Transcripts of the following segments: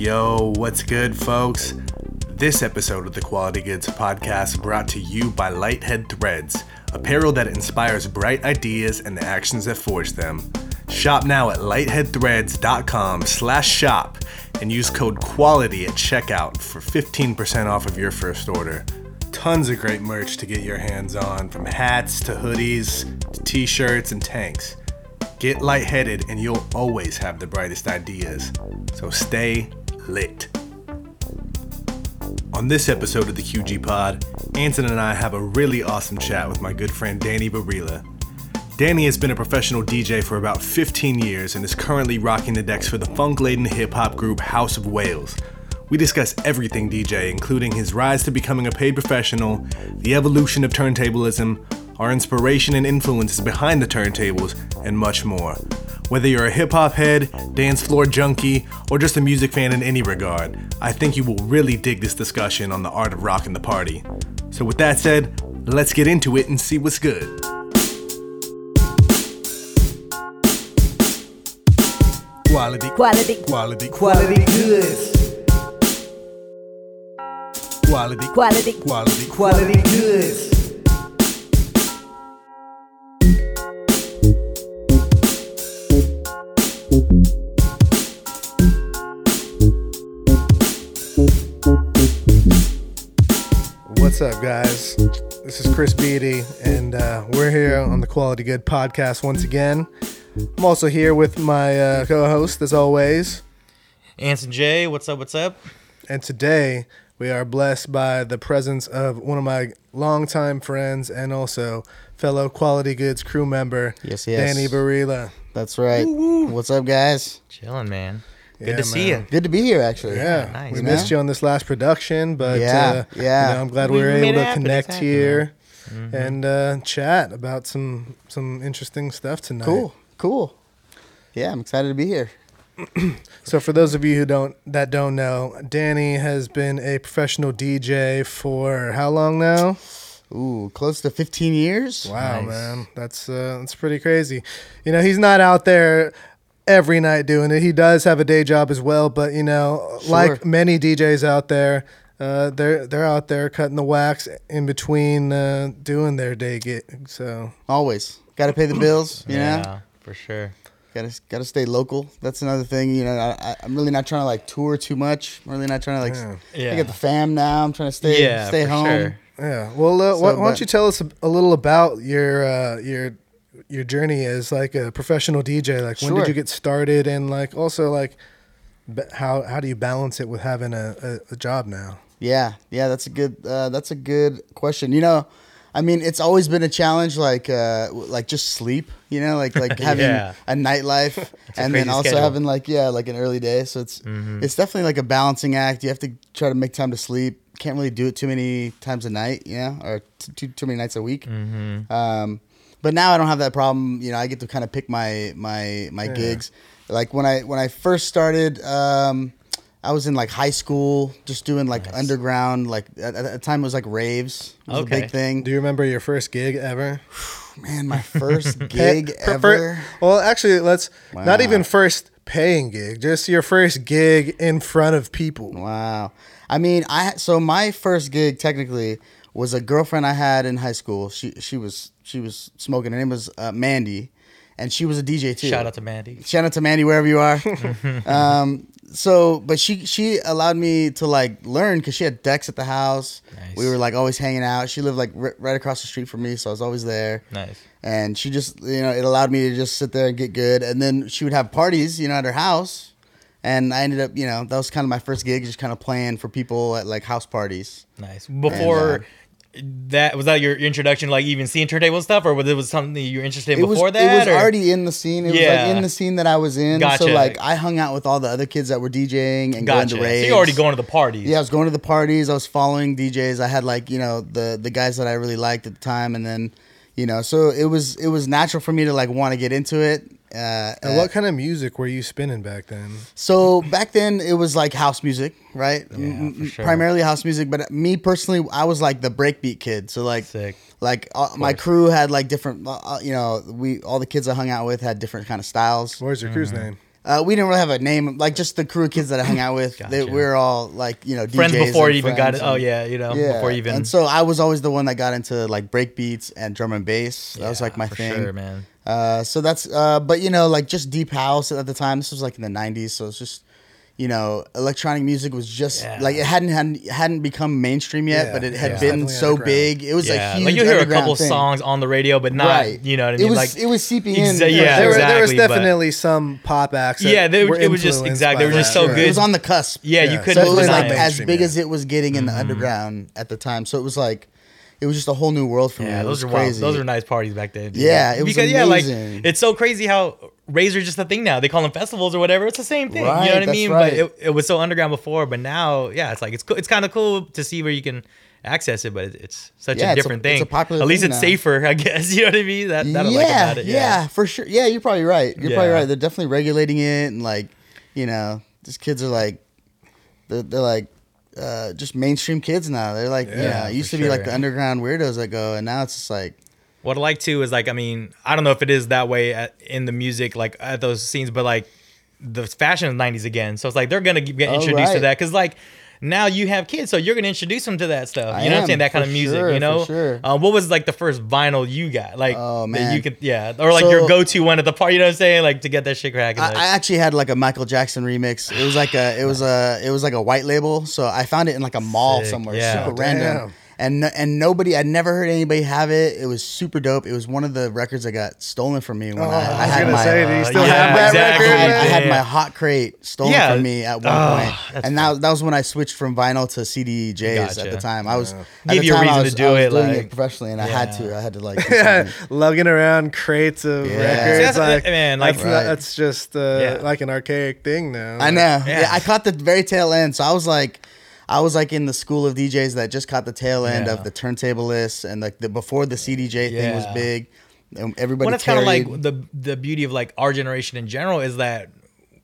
Yo, what's good, folks? This episode of the Quality Goods podcast brought to you by Lighthead Threads, apparel that inspires bright ideas and the actions that forge them. Shop now at lightheadthreads.com slash shop and use code QUALITY at checkout for 15% off of your first order. Tons of great merch to get your hands on, from hats to hoodies to t-shirts and tanks. Get lightheaded and you'll always have the brightest ideas. So stay lit. On this episode of the QG Pod, Anson and I have a really awesome chat with my good friend Danny Barilla. Danny has been a professional DJ for about 15 years and is currently rocking the decks for the funk laden hip hop group House of Wales. We discuss everything DJ, including his rise to becoming a paid professional, the evolution of turntablism, our inspiration and influences behind the turntables, and much more. Whether you're a hip hop head, dance floor junkie, or just a music fan in any regard, I think you will really dig this discussion on the art of rocking the party. So, with that said, let's get into it and see what's good. Quality, Quality, quality, quality goods. quality, Quality, quality, quality goods. What's up, guys? This is Chris Beatty, and uh, we're here on the Quality Good podcast once again. I'm also here with my uh, co host, as always, Anson J, what's up? What's up? and today we are blessed by the presence of one of my longtime friends and also fellow Quality Goods crew member, Yes, yes. Danny Barilla. That's right. What's up, guys? Chilling, man. Good Yeah, to see man. you. Good to be here, actually. Yeah, nice. we You missed you on this last production, but Yeah, uh, yeah. you know, I'm glad We we were able to happen. connect It's here Mm-hmm. and uh, chat about some some interesting stuff tonight. Cool. Cool. Yeah, I'm excited to be here. So for those of you who don't that don't know, Danny has been a professional DJ for how long now? Ooh, close to 15 years. Wow, Nice. man, that's uh, that's pretty crazy. You know, he's not out there every night doing it. He does have a day job as well, but you know, like many DJs out there, uh, they're they're out there cutting the wax in between uh, doing their day gig. So Always. Got to pay the bills, you yeah, know? for sure. Got to got to stay local. That's another thing, you know. I, I, I'm really not trying to like tour too much. I'm really not trying to like Yeah. s- Yeah. I got the fam now. I'm trying to stay yeah, stay for home. sure. yeah, well, uh, So, why, why don't you tell us a, a little about your uh, your your journey as like a professional DJ? Like, when did you get started, and like also like how how do you balance it with having a, a, a job now? Yeah, yeah, that's a good uh, that's a good question. You know, I mean, it's always been a challenge, like uh, like just sleep. You know, like like having Yeah. a nightlife a and then also schedule. having like yeah, like an early day. So it's Mm-hmm. it's definitely like a balancing act. You have to try to make time to sleep. Can't really do it too many times a night, you know, or t- too too many nights a week. Mm-hmm. Um, but now I don't have that problem. You know, I get to kind of pick my my my gigs. Like when I when I first started, um, I was in like high school, just doing like underground. Like at, at the time, it was like raves. It was Okay. a big thing. Do you remember your first gig ever? Man, my first gig ever. for- well, actually, let's not even first paying gig, just your first gig in front of people. Wow. I mean, I so my first gig technically was a girlfriend I had in high school. She she was she was smoking. Her name was uh, Mandy, and she was a DJ too. Shout out to Mandy. Shout out to Mandy wherever you are. um, so, but she she allowed me to like learn because she had decks at the house. Nice. We were like always hanging out. She lived like r- right across the street from me, so I was always there. Nice. And she just you know it allowed me to just sit there and get good. And then she would have parties, you know, at her house. And I ended up, you know, that was kind of my first gig, just kind of playing for people at like house parties. Nice. Before that, was that your introduction, like even seeing turntable stuff, or was it was something you were interested in it was before it was or? already in the scene. It was like in the scene that I was in. So like I hung out with all the other kids that were DJing and Gotcha. going to So raves. you're already going to the parties. Yeah, I was going to the parties. I was following DJs. I had like you know the the guys that I really liked at the time, and then you know so it was it was natural for me to like want to get into it. Uh, And what kind of music were you spinning back then? so back then it was like house music, right? M- for sure. Primarily house music, but me personally, I was like the breakbeat kid. So like, Sick. like uh, my crew had like different, uh, uh, you know, we all the kids I hung out with had different kind of styles. What was your crew's name? Uh, we didn't really have a name, like just the crew of kids that I hung out with. They, we were all like, you know, friends before you even got it. Oh yeah, you know, yeah. before you even. And so I was always the one that got into like break beats and drum and bass. That was like my for thing. sure, man. Uh, so that's uh, but you know, like just deep house at the time. This was like in the '90s, so it's just, you know, electronic music was just Yeah. like it hadn't hadn't, hadn't become mainstream yet, Yeah, but it had yeah. been Definitely so big. It was yeah, a huge like you'll hear a couple thing. songs on the radio, but not, right? you know what I It was like it was seeping in. Exa- yeah, there, were, there was exactly, but- definitely some pop acts. Yeah, they were- were it was just- exactly, they were just that. so Sure. good. It was on the cusp. yeah, you couldn't. So it was like not deny it. as big yet. as it was getting in the mm-hmm. underground at the time. So it was like, it was just a whole new world for me. Yeah, those are wild. crazy. Those are nice parties back then. dude. Yeah, it was because yeah, like amazing. it's so crazy how raves are just a thing now. They call them festivals or whatever. It's the same thing. Right, you know what I mean? right. But it, it was so underground before, but now, yeah, it's like it's cool. It's kind of cool to see where you can access it, but it's such Yeah, a different it's thing. a popular At least thing it's now. safer, I guess. You know what I mean? That that I yeah, like about it. yeah, for sure. Yeah, you're probably right. You're probably right. They're definitely regulating it, and like, you know, these kids are like, they're, they're like, uh, just mainstream kids now. They're like, you Yeah, know, it used to be like the underground weirdos that go, and now it's just like, What I like too is like, I mean, I don't know if it is that way at, in the music, like at those scenes, but like the fashion of the 90s again. So it's like they're going to get Oh, introduced to that because like now you have kids, so you're going to introduce them to that stuff. I You know what I'm saying? That kind of music, sure, you know? sure. Uh, what was like the first vinyl you got? Like, Oh, that man. You could, yeah. Or like So- your go to one at the party, you know what I'm saying? Like to get that shit cracking. I, I actually had like a Michael Jackson remix. It was like a, it was a, it was like a white label. So I found it in like a mall Sick, somewhere, yeah. super Damn. random. And, and nobody, I'd never heard anybody have it. It was super dope. It was one of the records that got stolen from me when Oh, I, I I was had my, say, Uh, still yeah, have that exactly. I record? had, I had my hot crate stolen Yeah. from me at one Oh, point. and that, that was when I switched from vinyl to CDJs at the time. I was at Give you a time, I reason to do I was it, doing like- it professionally, and I had to. I had to like. do yeah, lugging around crates of Yeah. records. See, that's- like, man, like- that's, Right. that's just uh, Yeah. like an archaic thing now. I know. Yeah. Yeah. I caught the very tail end. So I was like, I was like in the school of DJs that just caught the tail end Yeah. of the turntablists and like the before the CDJ thing was big. And everybody. well, that's kind of like the the beauty of like our generation in general is that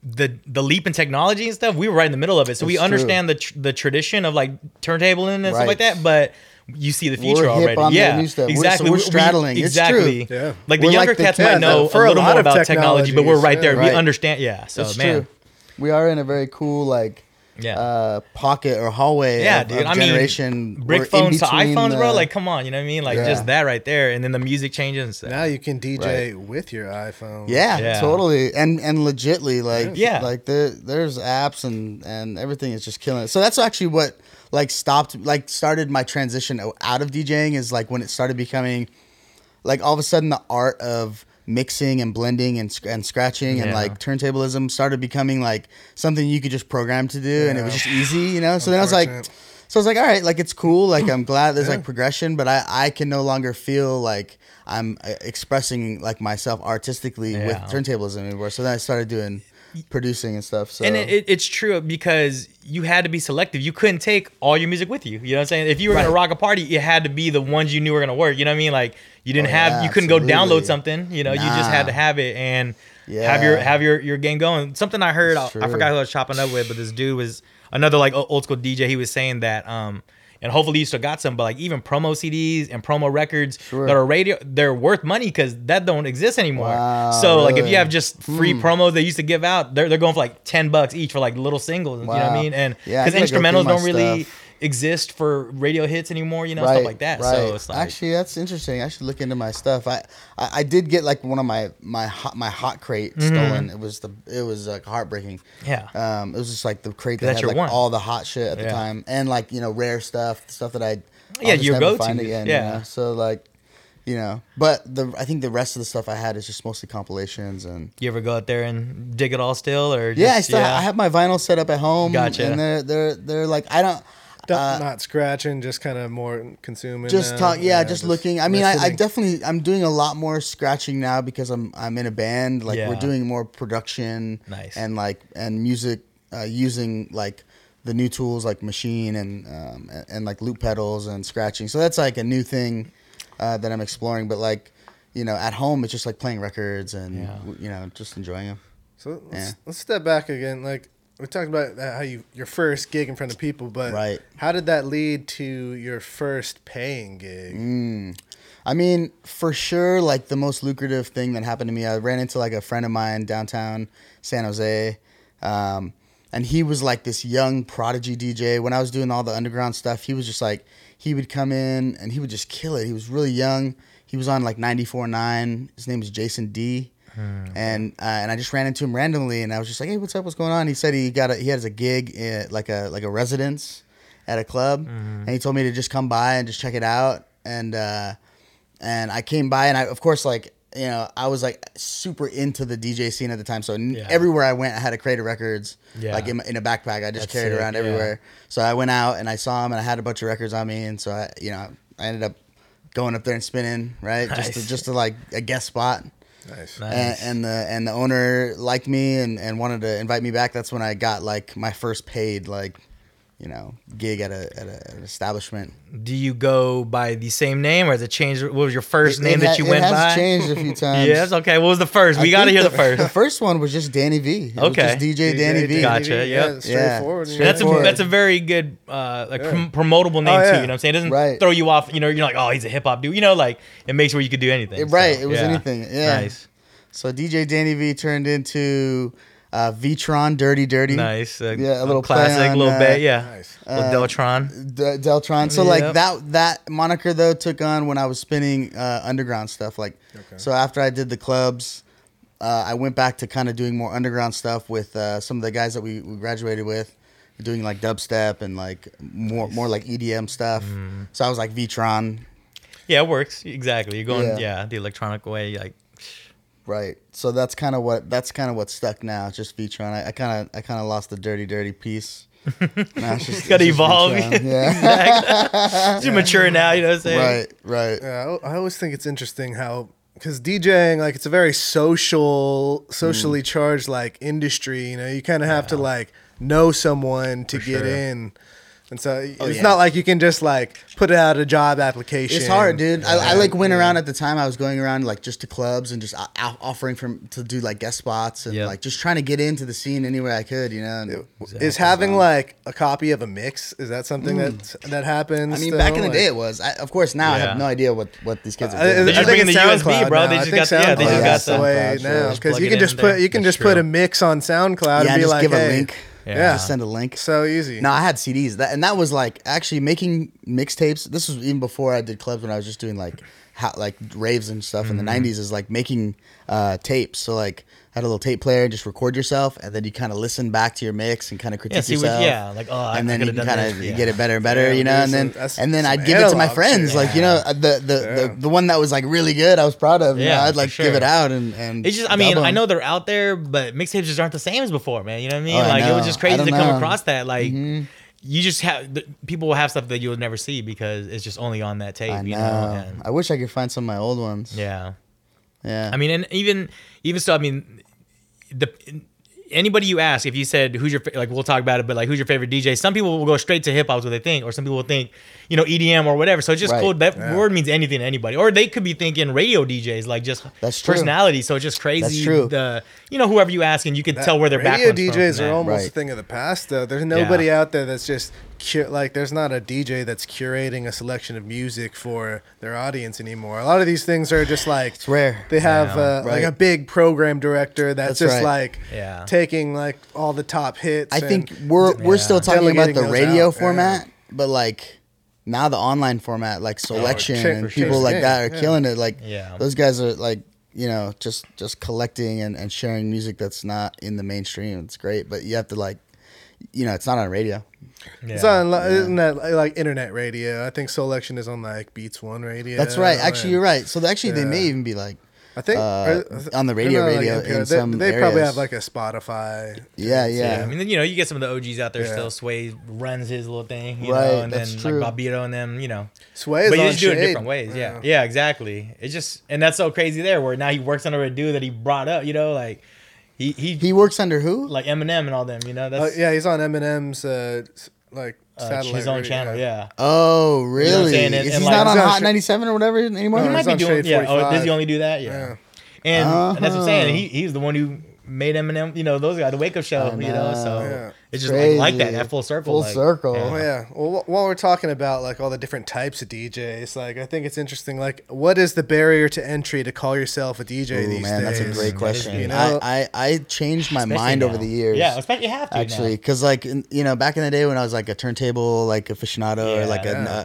the the leap in technology and stuff. We were right in the middle of it, so we That's understand the tr- the tradition of like turntabling and stuff like that. But you see the future We're hip already. on yeah, new stuff. We're- so exactly. we're We- we- straddling. It's true. exactly. Yeah. Like the We're younger like the- cats yeah, might know for a a little lot more of about technology, but we're right technologies, there. yeah. We understand. Yeah. So It's man. true. We are in a very cool like. Yeah. Uh, pocket or hallway. Yeah, of, dude. of I mean, generation. brick phones to between iPhones, bro. Like, come on, you know what I mean? Like, Yeah. just that right there, and then the music changes. And stuff. Now you can DJ with your iPhone. Yeah, Yeah. totally, and and legitly, like Yeah. like there there's apps and and everything is just killing it. So that's actually what like stopped like started my transition out of DJing is like when it started becoming like all of a sudden the art of mixing and blending and sc- and scratching and like turntablism started becoming like something you could just program to do and it was just easy, you know. So then I was like. So I was like, all right, like it's cool. Like I'm glad there's like progression, but I, I can no longer feel like I'm uh, expressing like myself artistically with Yeah. turntablism anymore. So then I started doing producing and stuff. So And it, it, it's true because you had to be selective. You couldn't take all your music with you. You know what I'm saying? If you were gonna rock a party, it had to be the ones you knew were gonna work. You know what I mean? Like you didn't Oh, have, yeah, you couldn't go download something. You know, you just had to have it and have your have your your game going. Something I heard, I, I forgot who I was chopping up with, but this dude was another like old school DJ. He was saying that um. And hopefully you still got some, but like even promo CDs and promo records Sure. that are radio, they're worth money because that don't exist anymore. Wow, so like if you have just free promos they used to give out, they're, they're going for like ten bucks each for like little singles. You know what I mean? And Yeah, because go instrumentals don't really stuff. Exist for radio hits anymore. You know stuff like that. So it's like actually that's interesting. I should look into my stuff. I, I, I did get like one of my my hot my hot crate stolen. It was the it was like heartbreaking. Mm-hmm. Yeah. Um, it was just like the crate that had like one. all the hot shit at the Yeah. time and like you know rare stuff, stuff that I Yeah, just your go-to. find again. Yeah. You know? So like. You know, but the I think the rest of the stuff I had is just mostly compilations and you ever go out there and dig it all still or just, yeah, I still I have my vinyl set up at home. Gotcha. And they're they're they're like I don't Don't- uh, not scratching, just kind of more consuming. just now. talk yeah, just, looking i mean I, I definitely i'm doing a lot more scratching now because i'm i'm in a band like we're doing more production Nice. and like and music uh, using like the new tools like machine and um, and, and like loop pedals and scratching so that's like a new thing uh, that i'm exploring but like you know at home it's just like playing records and Yeah. you know just enjoying them So let's, Yeah. let's step back again. Like we talked about how you your first gig in front of people, but Right. how did that lead to your first paying gig? Mm. I mean, for sure, like the most lucrative thing that happened to me, I ran into like a friend of mine downtown San Jose. Um, and he was like this young prodigy DJ. When I was doing all the underground stuff, he was just like, he would come in and he would just kill it. He was really young. He was on like 94.9. His name is Jason D. And uh, and I just ran into him randomly, and I was just like, "Hey, what's up? What's going on?" He said he got a, he has a gig at like a like a residence at a club, and he told me to just come by and just check it out. And uh, and I came by, and I of course like you know I was like super into the DJ scene at the time, so n- Yeah. everywhere I went, I had a crate of records, Yeah. like in, my- in a backpack. I just That's carried sick, around yeah. everywhere. So I went out and I saw him, and I had a bunch of records on me, and so I you know I ended up going up there and spinning right just to just to like a guest spot Nice. Nice. and, and the and the owner liked me and, and wanted to invite me back. That's when I got like my first paid like, you know, gig at a at, a, at an establishment. Do you go by the same name, or has it changed? What was your first It- name it that ha- you went it has by? changed a few times. Yes. Okay. What was the first? We got to hear the, The first. first one was just Danny V. It was Okay. just DJ, Danny V. Gotcha, yep. straightforward. Yeah. you know? That's a that's a very good uh, like prom- promotable name Oh, too. You know what I'm saying? It doesn't Right. throw you off. You know, you're like, oh, he's a hip hop dude. You know, like it makes where you could do anything. It- right, it was yeah. anything, yeah. Nice. So DJ Danny V turned into uh, Vitron Dirty Dirty. Nice. Uh, Yeah, a little play classic, on, little uh, bit. Yeah. Nice. Little Deltron. D- Deltron. So like that that moniker though took on when I was spinning uh, underground stuff. Like so after I did the clubs, uh, I went back to kind of doing more underground stuff with uh, some of the guys that we, we graduated with, doing like dubstep and like more more like EDM stuff. Mm-hmm. So I was like Vitron, Yeah, it works exactly. You're going Yeah. yeah, the electronic way. Like right? So that's kind of what that's kind of what's stuck now. It's just Vitron. I kind of I kind of lost the dirty dirty piece. Now it's just, Gotta just evolve. Vitron. Yeah. you're mature now. You know what I'm saying? right. Right. Yeah, I I always think it's interesting how because DJing like it's a very social, socially mm. charged like industry. You know, you kind of have to like know someone to get sure. in, and so oh, it's yeah. not like you can just like put out a job application. It's hard, dude. I, I like went around at the time. I was going around like just to clubs and just o- o- offering from to do like guest spots and Yep. like just trying to get into the scene anywhere I could, you know. And, Is having like a copy of a mix is that something mm. that that happens? I mean, still? back in the Like- day, it was. I, of course, now I have no idea what what these kids are I- doing. I They just think bring in it's the USB, SoundCloud bro. now. They just think got- yeah, they SoundCloud just got the the- way now because you can just put you can just put a mix on SoundCloud yeah, and be just like, give a hey, link. Yeah. yeah, Just send a link. so easy. No, I had CDs, that, and that was like actually making mixtapes. This was even before I did clubs when I was just doing like how, like raves and stuff Mm-hmm. in the '90s. Is like making uh, tapes. So like I had a little tape player, and just record yourself, and then you kind of listen back to your mix and kind of critique Yeah, see what- yourself. yeah, like, oh, I- and I then you could've can done kind of this, yeah. get it better and better, Yeah, you know. And then some- that's and then I'd give it to my friends, shit. like you know uh, the the, Yeah. the the one that was like really good. I was proud of. you know, Yeah, I'd like sure. give it out and and. It's just, I mean, dub I 'em. know they're out there, but mixtapes just aren't the same as before, man. You know what I mean? Oh, I like it was just crazy don't to come know. across that. Like you just have the, people will have stuff that you'll never see because it's just only on that tape. I you know. know? I wish I could find some of my old ones. yeah. Yeah. I mean, and even even still, I mean, the anybody you ask, if you said who's your like, we'll talk about it, but like who's your favorite DJ? Some people will go straight to hip hop, is what they think, or some people will think, you know, EDM or whatever. So it's just Right. cool. That word means anything to anybody, or they could be thinking radio DJs, like just That's true. personality. So it's just crazy. That's true. The you know whoever you ask, and you can tell where their radio background. DJs are almost Right. a thing of the past, though. There's nobody out there that's just cu- like there's not a DJ that's curating a selection of music for their audience anymore. A lot of these things are just like It's rare. They have Yeah. uh, like a big program director that's, That's just right. like Yeah. taking like all the top hits. I and- think we're we're Yeah. still talking about the radio out, yeah. format, but like now the online format, like selection cha- and for people sure. like Yeah, that are yeah. killing it. Like Yeah. those guys are like you know just just collecting and, and sharing music that's not in the mainstream. It's great, but you have to like you know it's not on radio. It's on li- isn't that like internet radio? I think Selection is on like Beats One radio. That's right. Actually, and you're right. So actually, they may even be like I think uh, are- on the they're radio not, like, radio NPR. in they, some they probably have like a Spotify. yeah, Yeah. yeah. I mean, you know, you get some of the OGs out there Yeah. still. Sway runs his little thing, you Right, know, and that's then true. like Bobbito and them, you know. Sway is but you on just do it different ways. Yeah. yeah, exactly. It's just, and that's so crazy there, where now he works under a dude that he brought up, you know, like he he, he works under who? like Eminem and all them, you know. Uh, yeah, he's on Eminem's uh, s- like uh, satellite his own radio, channel. Yeah. Oh, what I'm really? saying? And- Is and he like- not on He's on Hot Sh- 97 or whatever anymore? No, He might he's be on doing. Shade Yeah. Oh, does he only do that? Yeah. Yeah. And, and that's what I'm saying. He, he's the one who made Eminem, you know, those guys, the Wake Up Show, you know. So Yeah. it's just like, like that, that full circle. Full like, circle. Oh yeah. Well, wh- while we're talking about like all the different types of DJs, like I think it's interesting. Like, what is the barrier to entry to call yourself a DJ Ooh, these man, days? that's a great question. You know, I, I I changed my Especially mind over the years. Yeah, especially you have to actually because like in- you know back in the day when i was like a turntable like aficionado or like a uh,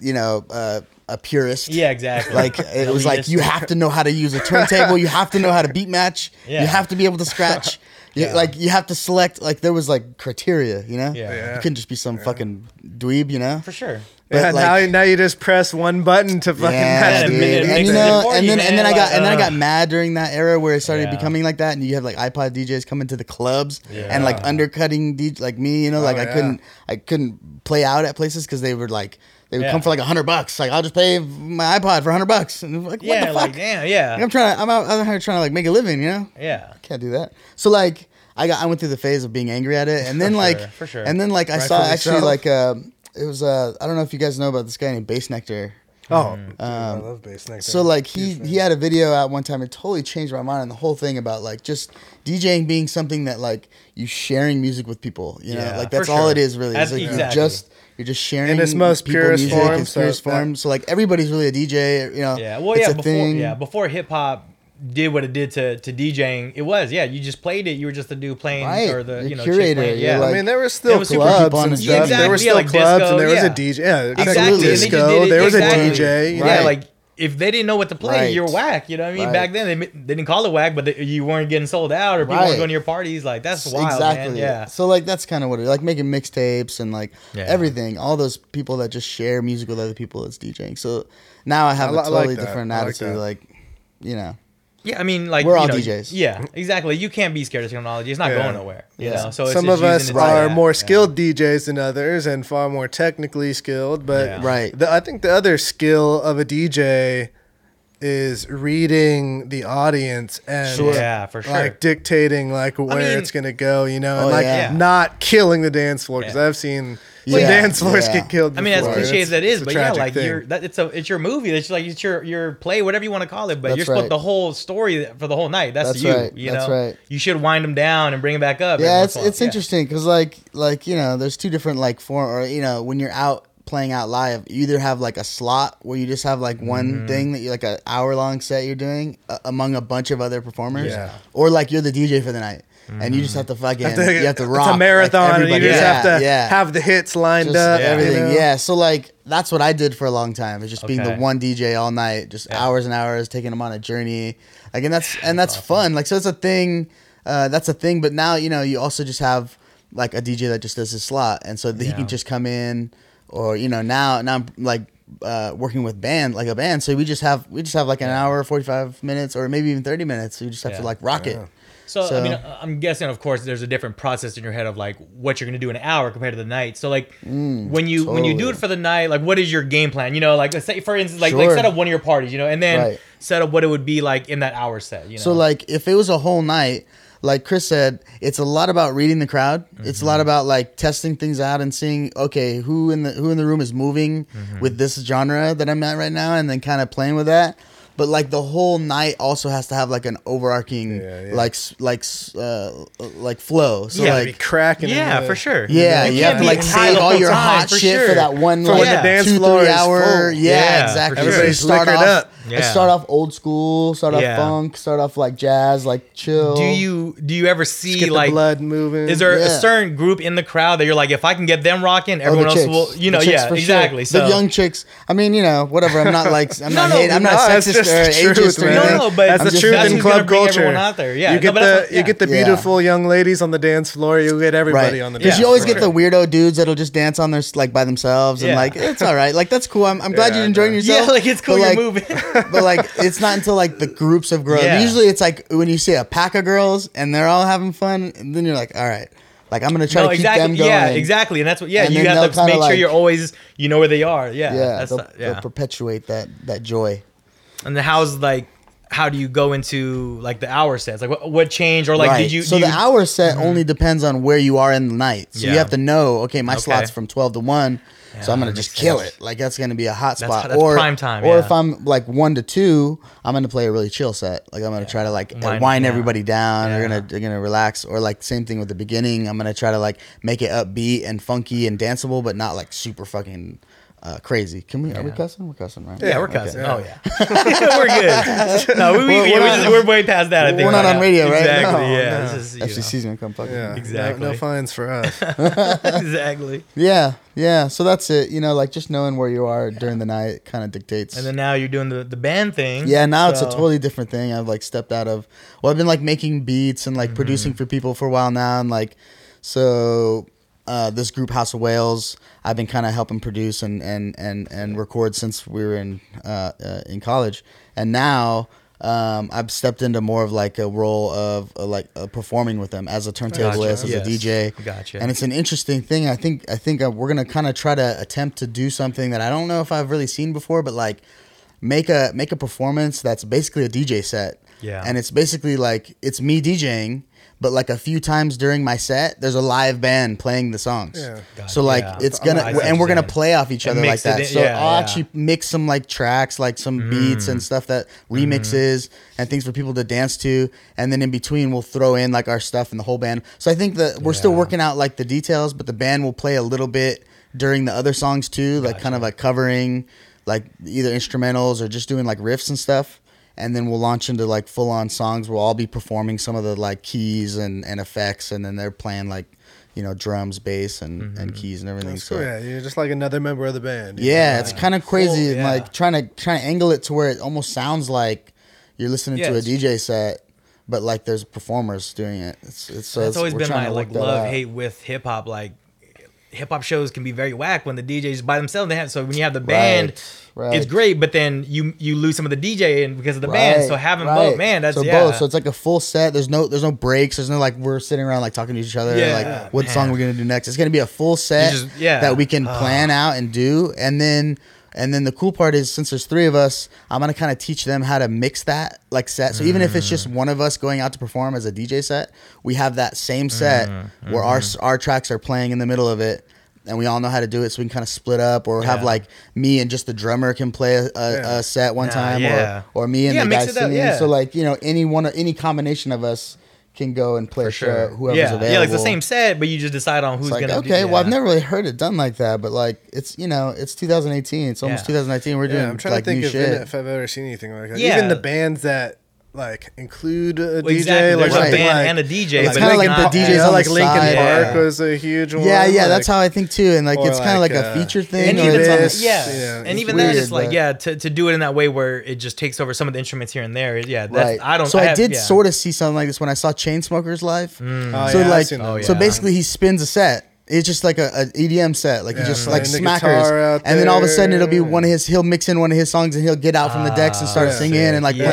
you know uh, a purist Yeah, exactly. like it was like you have to know how to use a turntable you have to know how to beat match Yeah. you have to be able to scratch You- Yeah. like you have to select like there was like criteria you know Yeah. Yeah. you couldn't just be some fucking dweeb you know for sure. But, yeah. like- now, now you just press one button to fucking yeah, match it dude. the and you know, and then and then I got and then I uh, got mad during that era where it started Yeah. becoming like that, and you have like iPod DJs coming to the clubs and like undercutting DJ like me, you know, like I yeah. couldn't I couldn't play out at places because they were like they would Yeah. come for like a hundred bucks, like I'll just pay my iPod for a hundred bucks, and I'm like what Yeah, the like fuck? damn, yeah, I'm trying to I'm out, out here trying to like make a living, you know. yeah. I Can't do that. So like I got I went through the phase of being angry at it, and then For like sure, for sure. and then like I saw actually so. like um it was uh I don't know if you guys know about this guy named Bassnectar. Oh, dude, I love bass neck. Um, So like he he had a video out one time. It totally changed my mind on the whole thing about like just DJing being something that like you sharing music with people. You know, Yeah, like for that's all it is really. That's It's like you're exactly. just you're just sharing In its most people purest music, form, its so purest that- form. So like everybody's really a DJ. You know, Yeah, well, it's yeah, a before thing. yeah, before hip hop did what it did to to DJing, it was yeah, you just played it. You were just the dude playing Right. or the You're you know curator, chick playing, yeah. like- I mean, there were still was clubs on and the stuff. street. there were Exactly, still like clubs, disco, and there was yeah. a DJ. Yeah, exactly. exactly. and they just Disco. it- there was exactly. a DJ. You know? Yeah, like if they didn't know what to play, Right. you're whack. You know what I mean? Right. Back then they, they didn't call it whack, but they, you weren't getting sold out or people Right. weren't going to your parties. Like that's wild, exactly. man. Yeah. So like that's kind of what it like making mixtapes and like Yeah. everything. All those people that just share music with other people is DJing. So now I have I li- a I like totally different I like attitude. Like, you know, Yeah, I mean, like We're you all know, DJs. Yeah, exactly. You can't be scared of technology. It's not Yeah. going nowhere. You Yeah. know, so it's Some just of us using it to- are yeah, more yeah. skilled DJs than others and far more technically skilled. But Yeah. Right. the, I think the other skill of a DJ is reading the audience and Sure. Yeah, for sure. like dictating like where mean- it's gonna go, you know, and Oh, like yeah. not killing the dance floor because Yeah. I've seen some Yeah, dance floors yeah. get killed. I mean, as before. cliche It's- as that is, it's but yeah, like thing. you're that it's a it's your movie. That's like it's your your play, whatever you want to call it. But That's you're supposed right. the whole story for the whole night. That's, That's you. right. You That's right. You should wind them down and bring them back up. yeah, once it's in a while. it's Yeah. interesting because like like you know, there's two different like form or you know when you're out playing out live, you either have like a slot where you just have like Mm-hmm. one thing that you like an hour long set you're doing uh, among a bunch of other performers, Yeah. or like you're the DJ for the night and you just have to fucking Have to- you have to rock. it's rock. a like, marathon, and you just Yeah, have to yeah. have the hits lined Just up. Yeah. everything. you know? Yeah. So like that's what I did for a long time. Is just being the one DJ all night, just Yeah. hours and hours, taking them on a journey. Like and that's and that's fun. Like so it's a thing. Uh, that's a thing. But now you know you also just have like a DJ that just does his slot, and so that he can just come in, or you know now now I'm like. Uh, working with band like a band, so we just have we just have like an hour, forty five minutes, or maybe even thirty minutes. We just have to like rock it. So, I mean, uh, I'm guessing, of course, there's a different process in your head of like what you're gonna do in an hour compared to the night. So, like, when you when you do Mm, it for the night, like, what is your game plan? You know, like, let's say for instance, like, like set up one of your parties, you know, and then Right. set up what it would be like in that hour set. You know, So like if it was a whole night, like Chris said, it's a lot about reading the crowd. It's a Mm-hmm. lot about like testing things out and seeing okay who in the who in the room is moving Mm-hmm. with this genre that I'm at right now, and then kind of playing with that. But like the whole night also has to have like an overarching Yeah, yeah. like like uh, like flow. So Yeah, be like cracking. in yeah, for sure. yeah, It you have to like save all your time, hot for shit sure. for that one For like when the dance two, floor three hour. Yeah, Yeah, exactly. for sure. So you start off, up. Yeah. start off old school, start off Yeah. funk, start off like jazz, like chill. Do you do you ever see get like the blood moving. is there a certain group in the crowd that you're like if I can get them rocking, Oh, everyone the else chicks. will you know yeah for sure. exactly. So the young chicks. I mean, you know, whatever. I'm not like I'm No, not no, hate, I'm no, not sexist just or the truth, ageist man. No, no, but that's I'm the just truth that's in club bring culture. everyone out there. Yeah, you get but that's the what- you get the Yeah. beautiful young ladies on the dance floor. You get everybody Right, on the dance floor. because you always floor. get the weirdo dudes that'll just dance on their like by themselves and like it's all right, like that's cool. I'm, I'm glad you're enjoying yourself. Yeah, like it's cool but, you're like, moving. but like it's not until like the groups have grown. Yeah. Usually it's like when you see a pack of girls and they're all having fun, and then you're like, all right, like I'm gonna try no, to keep them going. Yeah, exactly. And that's what. Yeah, And you have to make sure like- you're always you know where they are. Yeah, Yeah, that's they'll, the- they'll perpetuate that that joy. And then how's like how do you go into like the hour sets? Like what, what changed or like right. did you? So do the you, hour set mm-hmm. only depends on where you are in the night. So you have to know, okay, my Okay. slot's from twelve to one, so I'm gonna just kill sense. it. Like that's gonna be a hot That's- spot. that's or prime time, Or yeah. if I'm like one to two, I'm gonna play a really chill set. Like I'm gonna try to like Wind- wind, yeah. everybody down. They're gonna they're gonna relax. Or like same thing with the beginning. I'm gonna try to like make it upbeat and funky and danceable, but not like super fucking. Uh, crazy. Can we? Are we cussing? We're cussing, right? Yeah, we're Okay. cussing. Oh yeah, we're good. No, we, we, We're- we, we're not- just, we're way past that. I think we're not right on now. radio, right? Exactly. No, yeah. no. It's just, you know. FCC's gonna come fucking. Yeah, Exactly. No, no fines for us. exactly. Yeah, yeah. So that's it. You know, like just knowing where you are during the night kind of dictates. And then now you're doing the, the band thing. yeah, now it's a so- totally different thing. I've like stepped out of. Well, I've been like making beats and Mm-hmm. like producing for people for a while now, and like so. Uh, this group House of Wales, I've been kind of helping produce and, and, and, and record since we were in uh, uh, in college, and now um, I've stepped into more of like a role of uh, like uh, performing with them as a turntablist, as Yes. a DJ, Gotcha. and it's an interesting thing. I think I think uh, we're gonna kind of try to attempt to do something that I don't know if I've really seen before, but like make a make a performance that's basically a DJ set. Yeah. And it's basically like it's me DJing, but like a few times during my set, there's a live band playing the songs. Yeah. Gotcha. So like Yeah. it's gonna see what and we're gonna play off each other like that. in- so yeah, I'll yeah. actually mix some like tracks, like some beats Mm. and stuff that remixes and things for people to dance to, and then in between we'll throw in like our stuff and the whole band. So I think that we're still working out like the details, but the band will play a little bit during the other songs too, like kind of like covering like either instrumentals or just doing like riffs and stuff. And then we'll launch into like full on songs. We'll all be performing some of the like keys and, and effects, and then they're playing like, you know, drums, bass, and, Mm-hmm. and keys and everything. That's so cool. Yeah, you're just like another member of the band. yeah, it's kind of crazy Full- and yeah. like trying to trying to angle it to where it almost sounds like you're listening Yeah, to a DJ set, but like there's performers doing it. It's it's so That's it's, always been my like love out. hate with hip hop. Like hip hop shows can be very whack when the DJs by themselves. They have so when you have the band, Right, right. it's great. But then you you lose some of the DJ and because of the band. So having both, man, that's so yeah. both. So it's like a full set. There's no there's no breaks. There's no like we're sitting around like talking to each other. Yeah, like what man. song we're gonna do next. It's gonna be a full set just- yeah. that we can plan out and do, and then. And then the cool part is, since there's three of us, I'm gonna kind of teach them how to mix that like set. So even if it's just one of us going out to perform as a DJ set, we have that same set mm-hmm, where our mm-hmm. our tracks are playing in the middle of it, and we all know how to do it. So we can kind of split up, or have Yeah. like me and just the drummer can play a, a, a set one time, yeah. or or me and Yeah, the mix guy it up, singing. yeah. So like you know, any one any combination of us can go and play for a show. sure. Whoever's yeah, available. yeah, like the same set, but you just decide on who's like gonna. okay, do, well I've never really heard it done like that, but like it's you know it's 2018, it's almost Yeah. 2019. We're doing I'm trying like to think new if, shit. if I've ever seen anything like that. Yeah. Even the bands that like include a DJ, exactly. like There's a band like, and a DJ, It's kinda like the DJs you know, on the like Linkin side. Park Yeah. was a huge one. yeah, yeah, that's how I think too, and like it's kind of like, like, a uh, feature thing. and or even it's on the- this, yeah, you and even that, weird, it's like yeah, to, to do it in that way where it just takes over some of the instruments here and there. Yeah, that's, Right. I don't. So I, have- did yeah. sort of see something like this when I saw Chainsmokers live. Oh, so yeah, like, Oh, that. so basically he spins a set. It's just like a, a EDM set, like he Yeah, just like the smackers, guitar out and then all of a sudden it'll be one of his. He'll mix in one of his songs, and he'll get out from the decks and start Ah, singing sick. and like Yeah,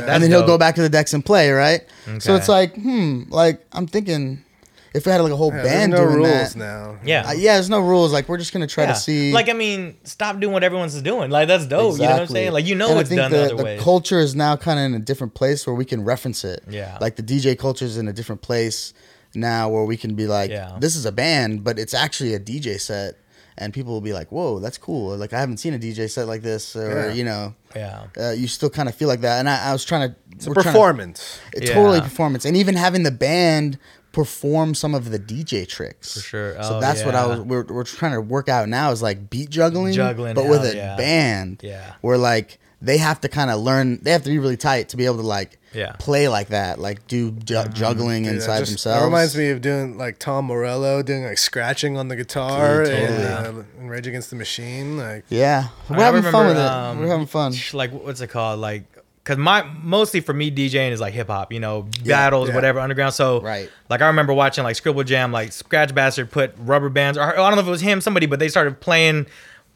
playing, and then he'll go back to the decks and play, right? So it's like, hmm, like I'm thinking, if we had like a whole Yeah, band there's no doing rules that, now. Yeah. uh, yeah, there's no rules. Like we're just gonna try Yeah. to see, Like I mean, stop doing what everyone's doing. Like that's dope. You know what I'm saying? Like you know And I it's think done the, the other the ways. culture is now kind of in a different place where we can reference it. Yeah. Like the DJ culture is in a different place now where we can be like, Yeah. this is a band, but it's actually a DJ set. And people will be like, whoa, that's cool. Like, I haven't seen a DJ set like this. Or, Yeah. you know, yeah. uh, you still kind of feel like that. And I, I was trying to. It's a we're trying to- performance. it's Yeah. totally performance. And even having the band perform some of the DJ tricks. For sure. So Oh, that's what I was we're, we're trying to work out now is like beat juggling, Juggling, but with a yeah. band. Yeah. Where like they have to kind of learn, they have to be really tight to be able to like Yeah. play like that, like do ju- juggling Dude, inside just- themselves. That reminds me of doing like Tom Morello doing like scratching on the guitar Dude, and, uh, in Rage Against the Machine. Like Yeah, we're I having fun with it. um, we're having fun. Like what's it called? Like because my mostly for me DJing is like hip hop. You know, battles, yeah. whatever, underground. So Right. Like I remember watching like Scribble Jam, like Skratch Bastid put rubber bands, or I don't know if it was him, somebody, but they started playing.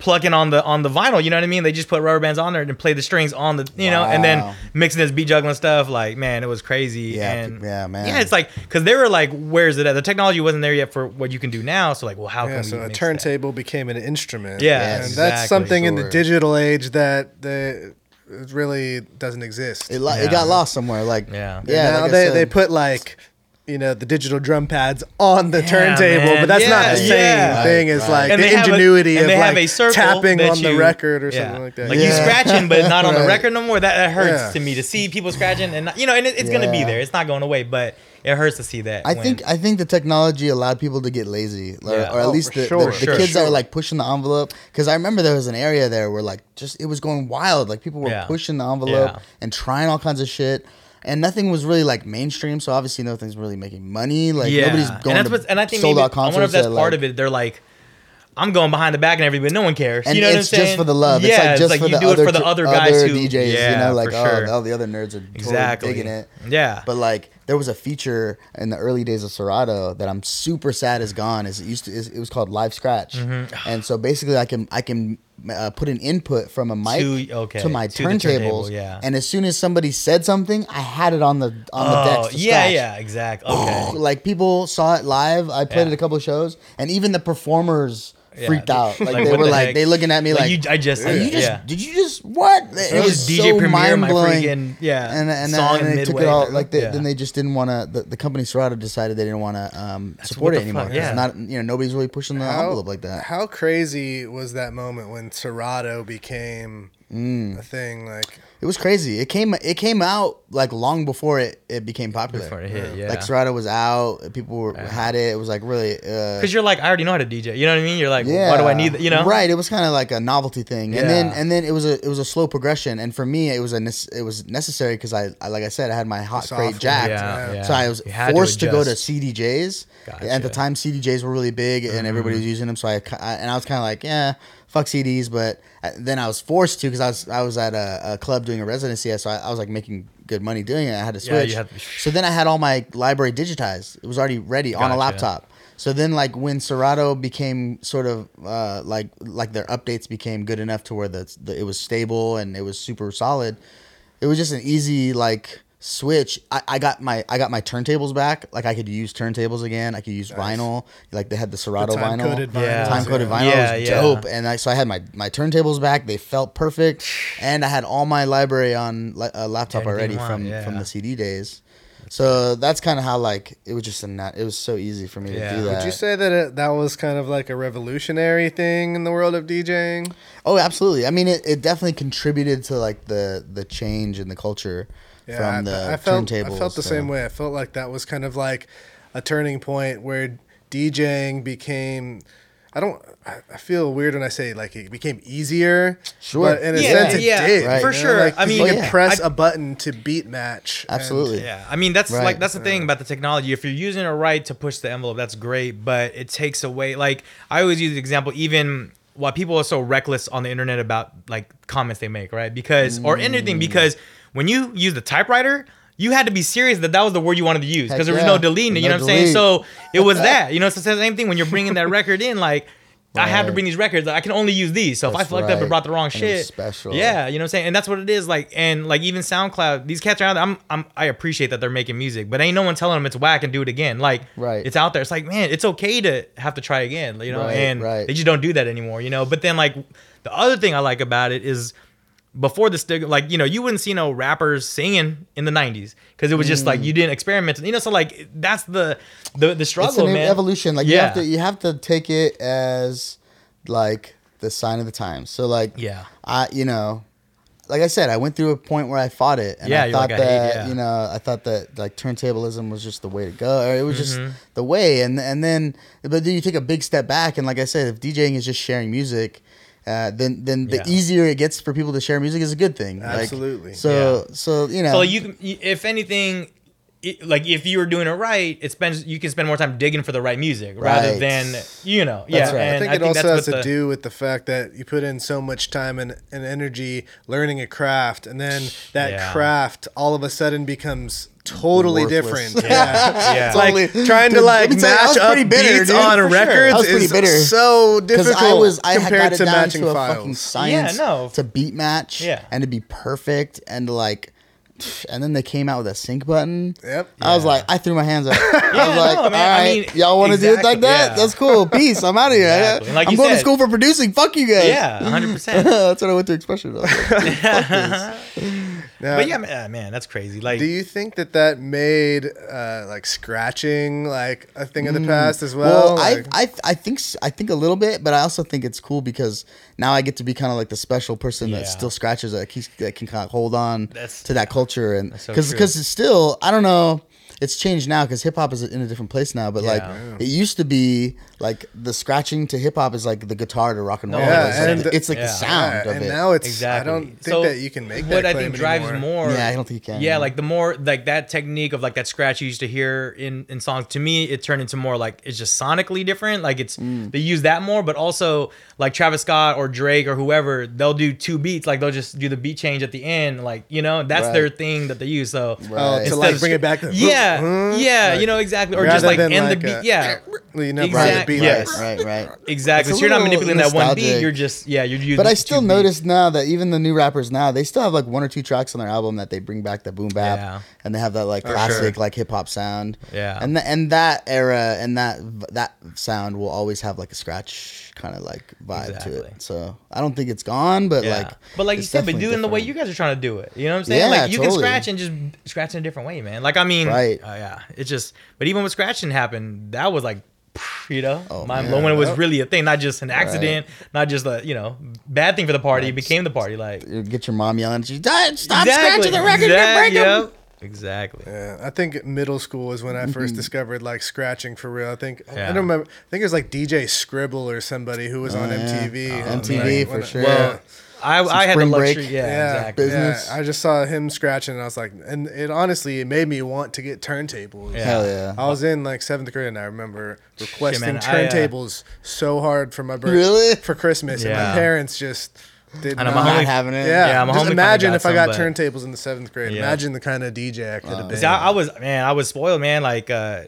Plucking on the on the vinyl, you know what I mean? They just put rubber bands on there and play the strings on the, you know, and then mixing this beat juggling stuff. Like, man, it was crazy. Yeah, and yeah, man. Yeah, it's like because they were like, "Where's it at?" The technology wasn't there yet for what you can do now. So like, well, how yeah, can so we a mix that? turntable became an instrument. Yeah, and Yes, that's exactly, something in the digital age that the it really doesn't exist. It, lo- Yeah. it got lost somewhere. Like Yeah. yeah. now like they, said. they put like you know the digital drum pads on the Yeah, turntable, man. but that's not the same yeah. thing as Right, like And the they have a- ingenuity and of they have like a tapping that on the record or Yeah. something like that. Like you scratching, but not on the record no more. That, that hurts Yeah. to me to see people scratching, and not- you know, and it, it's gonna be there. It's not going away, but it hurts to see that. I when- think I think the technology allowed people to get lazy, or, Yeah. or at Oh, least for the, sure, the, the sure, kids that were like pushing the envelope. Because I remember there was an area there where like just it was going wild. Like people were Yeah. pushing the envelope Yeah. and trying all kinds of shit, and nothing was really like mainstream. So obviously nothing's really making money. Like yeah, nobody's going and that's to what, and I think sold maybe, out I wonder if that's that, part like- of it. They're like, I'm going behind the back and everybody, no one cares. And you know what I'm it's saying? just for the love. Yeah, it's like just for you the do other, it for the other guys who DJs. Yeah, you know, like oh, sure. all the other nerds are totally exactly digging it. Yeah, But like there was a feature in the early days of Serato that I'm super sad is gone. Is it used to is, it was called Live Scratch, Mm-hmm. and so basically I can I can uh, put an input from a mic To- okay, to my to the turntable, turntables, yeah. and as soon as somebody said something, I had it on the on the oh, decks. Yeah, scratch. yeah, exactly. Okay, Like people saw it live. I played Yeah. it a couple of shows, and even the performers Yeah. freaked out. Like, Like, they were the like heck? they looking at me like, you, I just, "Are you just yeah. did you just what? It, It was DJ Premier, my freaking- yeah, and and, song and in they took it all like they, Yeah. then they just didn't want to. The, the company Serato decided they didn't want to um, support it anymore. fuck, 'cause yeah. not you know nobody's really pushing the envelope like that. How crazy was that moment when Serato became Mm. a thing? Like, It was crazy. It came it came out like long before it, it became popular. Before it hit, yeah. Like Serato was out, people were, had it. It was like really. Uh, because you're like, I already know how to DJ. You know what I mean? You're like, yeah. why do I need? that? You know? Right. It was kind of like a novelty thing, and then and then it was a it was a slow progression. And for me, it was a nece- it was necessary because I, I like I said I had my hot crate jacked, Yeah, yeah. so I was You had to forced to, go to adjust. CDJs. At the Mm-hmm. time, CDJs were really big, and everybody was using them. So I, I- and I was kind of like, yeah, fuck CDs. But then I was forced to because I was I was at a, a club doing a residency, so I, I was like making good money doing it. I had to Yeah, you switch. so then I had all my library digitized. It was already ready on a laptop. So then, like when Serato became sort of uh, like like their updates became good enough to where the, the it was stable and it was super solid. It was just an easy like switch. I, I got my I got my turntables back. Like I could use turntables again. I could use vinyl. Like they had the Serato vinyl, time-coded Yeah. time coded yeah. vinyl. Yeah, was yeah. dope. And I, so I had my my turntables back. They felt perfect, and I had all my library on a uh, laptop Anything already want, from yeah. from the CD days. So that's kind of how like it was just a nat- it was so easy for me Yeah. to do that. would you say that it, that was kind of like a revolutionary thing in the world of DJing? Oh, absolutely. I mean, it, it definitely contributed to like the the change in the culture Yeah, from the I, I felt turntables. I felt the so- same way. I felt like that was kind of like a turning point where DJing became. I don't. I I feel weird when I say like it became easier. Sure. But in a Yeah, sense, it yeah, did. Right. for you know? sure. Like, I mean, you Oh, could yeah. press I- a button to beat match. and- Absolutely. Yeah, I mean that's Right. like that's the thing about the technology. If you're using it right to push the envelope, that's great. But it takes away. Like I always use the example, even why people are so reckless on the internet about like comments they make, right? Because or Mm. anything because when you use the typewriter. You had to be serious that that was the word you wanted to use because there was yeah. no deleting it. You No know what I'm saying? So it was that. You know, it's the same thing when you're bringing that record in. Like I have to bring these records. I can only use these. So if I That's fucked up right. and brought the wrong And shit, special. yeah, you know what I'm saying? And that's what it is. Like, and like even SoundCloud, these cats are out there. I'm, I'm, I appreciate that they're making music, but ain't no one telling them it's whack and do it again. Like, Right. it's out there. It's like, man, it's okay to have to try again, you know? Right, and right. they just don't do that anymore, you know? But then, like, the other thing I like about it is before the stigma, like, you know, you wouldn't see no rappers singing in the 90s because it was just like you didn't experiment, you know? So, like, that's the, the, the Mm. It's struggle, an man. evolution. Like you Yeah. have to you have to take it as like the sign of the times. So like Yeah. I you know like I said, I went through a point where I fought it, and Yeah, I thought like, I hate- that yeah. you know, I thought that like turntablism was just the way to go, or it was Mm-hmm. just the way. And and then, but then you take a big step back, and like I said, if DJing is just sharing music, uh, then then the Yeah. easier it gets for people to share music is a good thing. Like, Absolutely. so so you know, So you, can- if anything, it, like if you were doing it right, it spends you can spend more time digging for the right music rather than you know. yeah, right. I and I think it also has to the- do with the fact that you put in so much time and, and energy learning a craft, and then that Yeah. craft all of a sudden becomes totally Worthless. different. Yeah, yeah. It's like Totally. trying to like let me tell you, I match up bitter, beats dude, on for sure. Records is bitter. so difficult I was I had compared got it to down matching to a files. fucking science Yeah, no. to beat match Yeah. and to be perfect and to like and then they came out with a sync button. Yep. I was like, I threw my hands up. I was like, no, all man, I mean, y'all want to do it like that? yeah. That's cool. Peace. I'm out of here. Exactly. Like I'm you going to school for producing. Fuck you guys. Yeah, 100%. That's what I went to expression. I like, Fuck this. Now, But yeah, man, man, that's crazy. Like, Do you think that that made uh, like scratching like a thing of the past as well? Mm. Well, I, Like- I I think s- I think a little bit, but I also think it's cool because now I get to be kind of like the special person Yeah. that still scratches that, keeps, that can kind of hold on That's- to that culture and because because it's still I don't know it's changed now because hip hop is in a different place now, but like Yeah. it used to be like the scratching to hip hop is like the guitar to rock and roll. Yeah, it's, like, and- the- it's like Yeah. the sound Yeah, of and it. now it's exactly. I don't think So that you can make what that I claim think drives anymore. more. Yeah, I don't think you can, Yeah, no. like the more like that technique of like that scratch you used to hear in in songs. To me, it turned into more like it's just sonically different. Like it's Mm. they use that more, but also like Travis Scott or Drake or whoever, they'll do two beats. Like they'll just do the beat change at the end. Like you know, that's Right. their thing that they use. So Oh, to instead like of bring it back to yeah, Yeah, Like, you know exactly, or just like than end like the a- beat. Yeah, you know, Exactly. beat Yes. like- right, right. exactly. So you're not little manipulating that one beat. You're just yeah, you're using. But I two still beats. notice now that even the new rappers now they still have like one or two tracks on their album that they bring back the boom bap Yeah. and they have that like classic sure. like hip hop sound. Yeah. And the, and that era and that that sound will always have like a scratch kind of like vibe to it. So I don't think it's gone, but Yeah. like but like you said, but doing the way you guys are trying to do it. You know what I'm saying? Yeah, like you totally. can scratch and just scratch in a different way, man. Like I mean, Right. uh, yeah, it's just. But even when scratching happened, that was like, you know, Oh, mind blowing. When it was really a thing, not just an accident, not just a you know bad thing for the party. It became the party. Like You get your mom yelling at you, "Dad, stop scratching the record, Exact- break 'em." yep. Exactly. Yeah, I think middle school is when I Mm-hmm. first discovered like scratching for real. I think I don't remember. I think it was like DJ Scribble or somebody who was on Oh, yeah. MTV. Oh, MTV for sure. Well, I, I had the spring break. luxury. Yeah, Yeah, exactly. Business. yeah. I just saw him scratching, and I was like, and it honestly it made me want to get turntables. Yeah. Hell yeah. I was in like seventh grade, and I remember requesting man, I, uh, turntables so hard for my birthday, Really? for Christmas, and my parents just did And not. I'm a Not homie- having it. yeah, Yeah, I'm a homie just kinda imagine got if I got but- turntables in the seventh grade. Yeah. Imagine the kind of DJ I could have been. See, I, I was man, I was spoiled, man. Like uh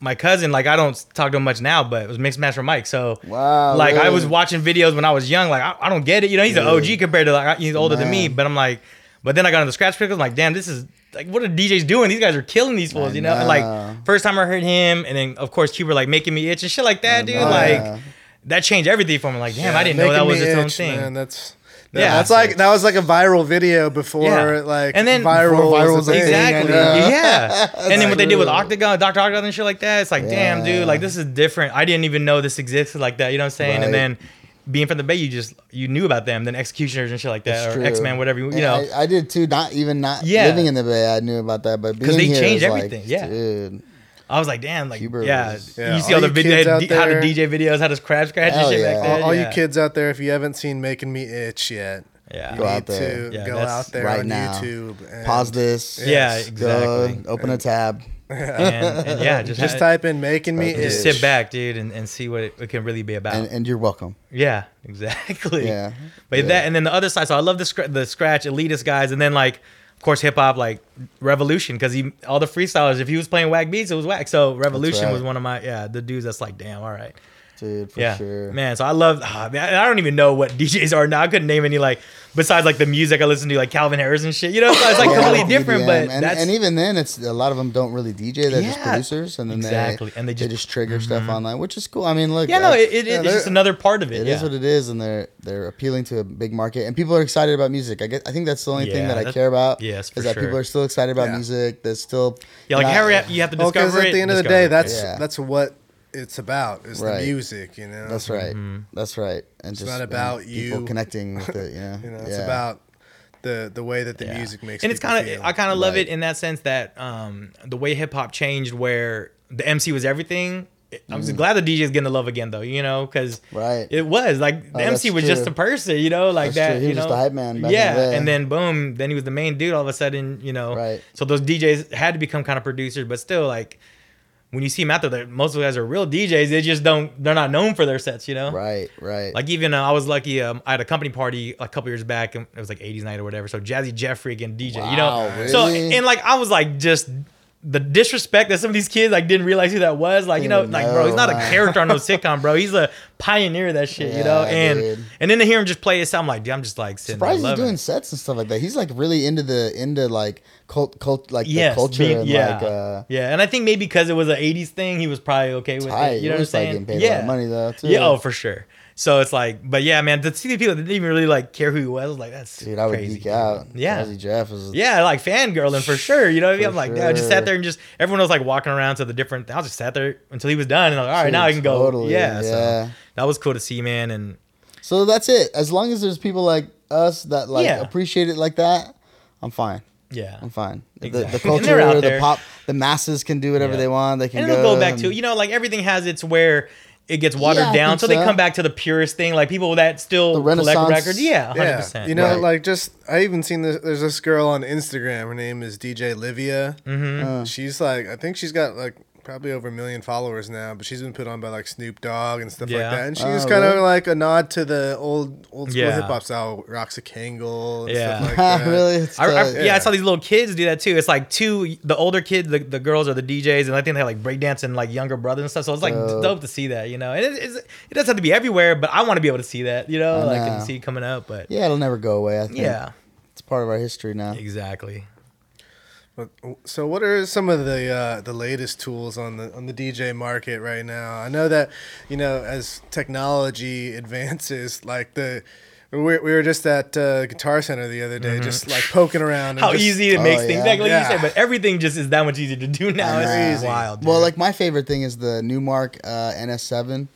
my cousin, like I don't talk to him much now, but it was Mixmaster Mike. So Wow, like I was watching videos when I was young. Like I, I don't get it, you know. He's an OG compared to like he's older than me, but I'm like, but then I got into Skratch Piklz. I'm like, damn, this is like what are DJs doing? These guys are killing these fools, you know. And know. like first time I heard him, and then of course Qbert like making me itch and shit like that, dude. know. Like Yeah. That changed everything for me. Like damn, Yeah, I didn't know that was me its own thing. Man, that's Yeah. yeah, that's like that was like a viral video before Yeah. like And then- viral, viral was a thing. thing, Exactly. I. Yeah. and then what they did with. Octagon, Dr. Octagon and shit like that, it's like, damn, dude, like this is different. I didn't even know this existed like that. You know what I'm saying? Right. And then being from the Bay, you just you knew about them, then executioners and shit like that, It's or. X Men, whatever you, you know. I, I did too. Not even not Yeah. living in the Bay, I knew about that, but 'Cause being they here changed is like, everything, yeah. dude. I was like, damn, like yeah. was- Yeah, You see all all the you video kids out how to there- DJ videos, how to scratch scratch and Hell shit yeah. back there. All, all yeah. you kids out there, if you haven't seen "Making Me Itch" yet, Yeah. you Go need out there. to Yeah, go that's out there right on now. YouTube. And Pause this. Yeah, Yes. exactly. Go, open a tab. and, and yeah, just Just type in "Making Me Okay. Itch." just sit back, dude, and, and see what it, it can really be about. And, and you're welcome. Yeah, exactly. Yeah. But Yeah. that and then the other side. So I love the scr- the scratch elitist guys, and then like course hip hop like Revolution because he all the freestylers. If he was playing whack beats, it was whack. So Revolution right. was one of my yeah the dudes that's like damn all right Dude, for yeah sure. man. So I love ah, man, I don't even know what DJs are now. I couldn't name any like besides like the music I listen to like Calvin Harris and shit. You know, so it's like Yeah, completely different. But and, that's and even then, it's a lot of them don't really DJ. They're just producers, and then exactly. they And they they just- just trigger stuff online, which is cool. I mean, look, yeah no it, it, Yeah, it's just another part of it. It yeah. is what it is, and they're they're appealing to a big market, and people are excited about music. I get, I think that's the only thing that I care about. yes, for is that sure. people are still excited about Yeah. music. There's still yeah like not- Harry, you have to Well, discover because at the end of the day, that's that's what it's about. Is Right. the music, you know. That's right. Mm-hmm. That's right. And just not about people you. connecting with it. You know, You know, it's Yeah. about the the way that the Yeah. music makes. It. And it's kind of. I kind of love Right. it in that sense that um, the way hip hop changed, where the MC was everything. I'm just glad the DJ is getting the love again, though. You know, because Mm. Right. it was like the Oh, MC that's was just a person. You know, like That's that. true. He you was know, just a hype man back in yeah, the day. and then boom, then he was the main dude. All of a sudden, you know, Right. So those DJs had to become kind of producers, but still, like when you see them out there, most of the guys are real DJs. They just don't. They're not known for their sets. You know, Right. Right. like even uh, I was lucky. Um, I had a company party a couple years back, and it was like '80s night or whatever. So Jazzy Jeff freaking DJ, you know. Wow, So and like I was like just the disrespect that some of these kids like didn't realize who that was. Like, you know, Dude, like bro, he's no, not a character on no sitcom, bro. He's a pioneer of that shit, you know? And dude. and then to hear him just play his sound, I'm like, dude, I'm just like sitting there Surprised he's doing it. sets and stuff like that. He's like really into the into like cult cult like Yes, the culture being- yeah, like uh yeah, and I think maybe because it was an '80s thing, he was probably okay with tight. it. You know what I'm like, saying? yeah, a lot of money though too. yeah, oh for sure. So it's like, but yeah, man, to see the people that didn't even really like care who he was, like, that's dude, I would geek out. Yeah, Jazzy Jeff is yeah, like fangirling for sure. You know what I mean? I'm like, dude, I just sat there and just everyone was like walking around to the different. I was just sat there until he was done, and I'm like, all right, now I can Totally, go. Yeah, yeah. so that was cool to see, man. And So that's it. As long as there's people like us that like Yeah. appreciate it like that, I'm fine. yeah, I'm fine. The, Exactly. the And out culture, the pop, the masses can do whatever Yeah. they want. They can and go, it'll go back to you know, like everything has its where it gets watered Yeah, down, think so they come back to the purest thing. Like people that still The collect Renaissance- records. Yeah, hundred Yeah, you know, Right. like just I even seen this. There's this girl on Instagram. Her name is DJ Livia. Mm-hmm. Uh. She's like, I think she's got like probably over a million followers now, but she's been put on by like Snoop Dogg and stuff Yeah. like that. And she's Oh, was kind of like a nod to the old old school Yeah. hip hop style, Roxa Kangle and Yeah. stuff like that. really? It's I, I, tight. yeah. I saw these little kids do that too. It's like two, the older kids, the, the girls are the DJs, and I think they have like breakdance and like younger brothers and stuff. So it's like Dope. dope to see that, you know. And it, it's, it doesn't have to be everywhere, but I want to be able to see that, you know, I like know. and see it coming up. But yeah, it'll never go away. I think. yeah, it's part of our history now. exactly. But, so what are some of the uh, the latest tools on the on the DJ market right now? I know that you know as technology advances, like the we were, we were just at uh, Guitar Center the other day, just like poking around. and Mm-hmm. How just- easy it Oh, makes things, yeah. like, like you said, but everything just is that much easier to do now. I It's know. wild. Well, like my favorite thing is the Numark uh, NS7.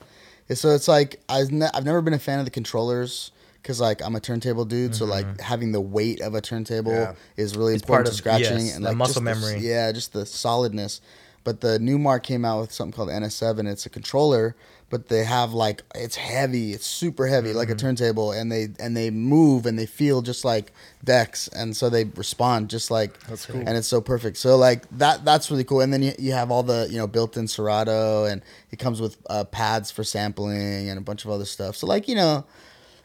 So it's like I've, ne- I've never been a fan of the controllers because like I'm a turntable dude, so like having the weight of a turntable Yeah. is really Mm-hmm. It's part important to of- scratching yes, and that like muscle just the- memory. yeah, just the solidness. But the Numark came out with something called NS7. It's a controller, but they have like it's heavy, it's super heavy, like a Mm-hmm. turntable, and they and they move and they feel just like decks, and so they respond just like That's cool. and it's so perfect. So like that that's really cool. And then you, you have all the you know built-in Serato, and it comes with uh, pads for sampling and a bunch of other stuff. So like you know,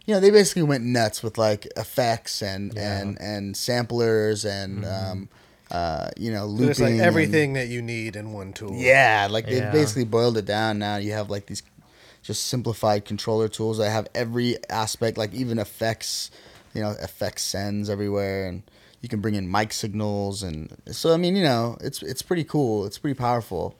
you know they basically went nuts with like effects and and and samplers and um uh you know looping. There's like and- everything that you need in one tool. yeah, like they Yeah. basically boiled it down. Now you have like these just simplified controller tools that have every aspect, like even effects, you know, effects sends everywhere, and you can bring in mic signals, and so I mean, you know, it's it's pretty cool. It's pretty powerful.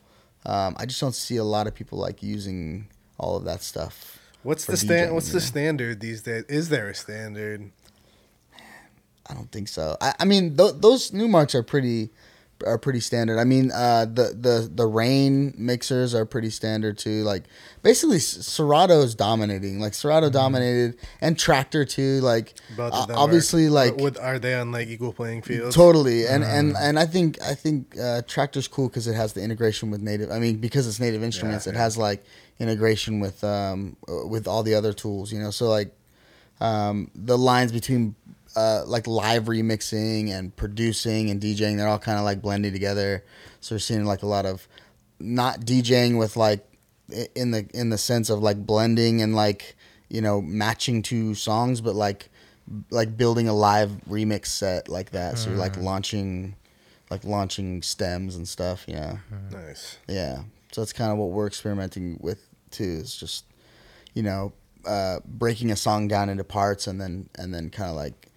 Um, I just don't see a lot of people like using all of that stuff. What's the stand? What's you the standard these days? Is there a standard? I don't think so. I, I mean, th- those Numarks are pretty are pretty standard. I mean, uh, the the the Rane mixers are pretty standard too. Like basically, S- Serato is dominating. Like Serato dominated, and Traktor too. Like Both uh, of them obviously, are, like with, are they on like equal playing field? Totally, and and and I think I think uh, Traktor's cool because it has the integration with native. I mean, because it's native instruments, it yeah. has like integration with um uh, with all the other tools. You know, so like um the lines between uh like live remixing and producing and DJing, they're all kind of like blending together. So we're seeing like a lot of not DJing with like in the in the sense of like blending and like you know matching two songs, but like like building a live remix set like that. So you're like launching like launching stems and stuff. Yeah, Nice. yeah. So that's kind of what we're experimenting with too. Is just you know uh, breaking a song down into parts and then and then kind of like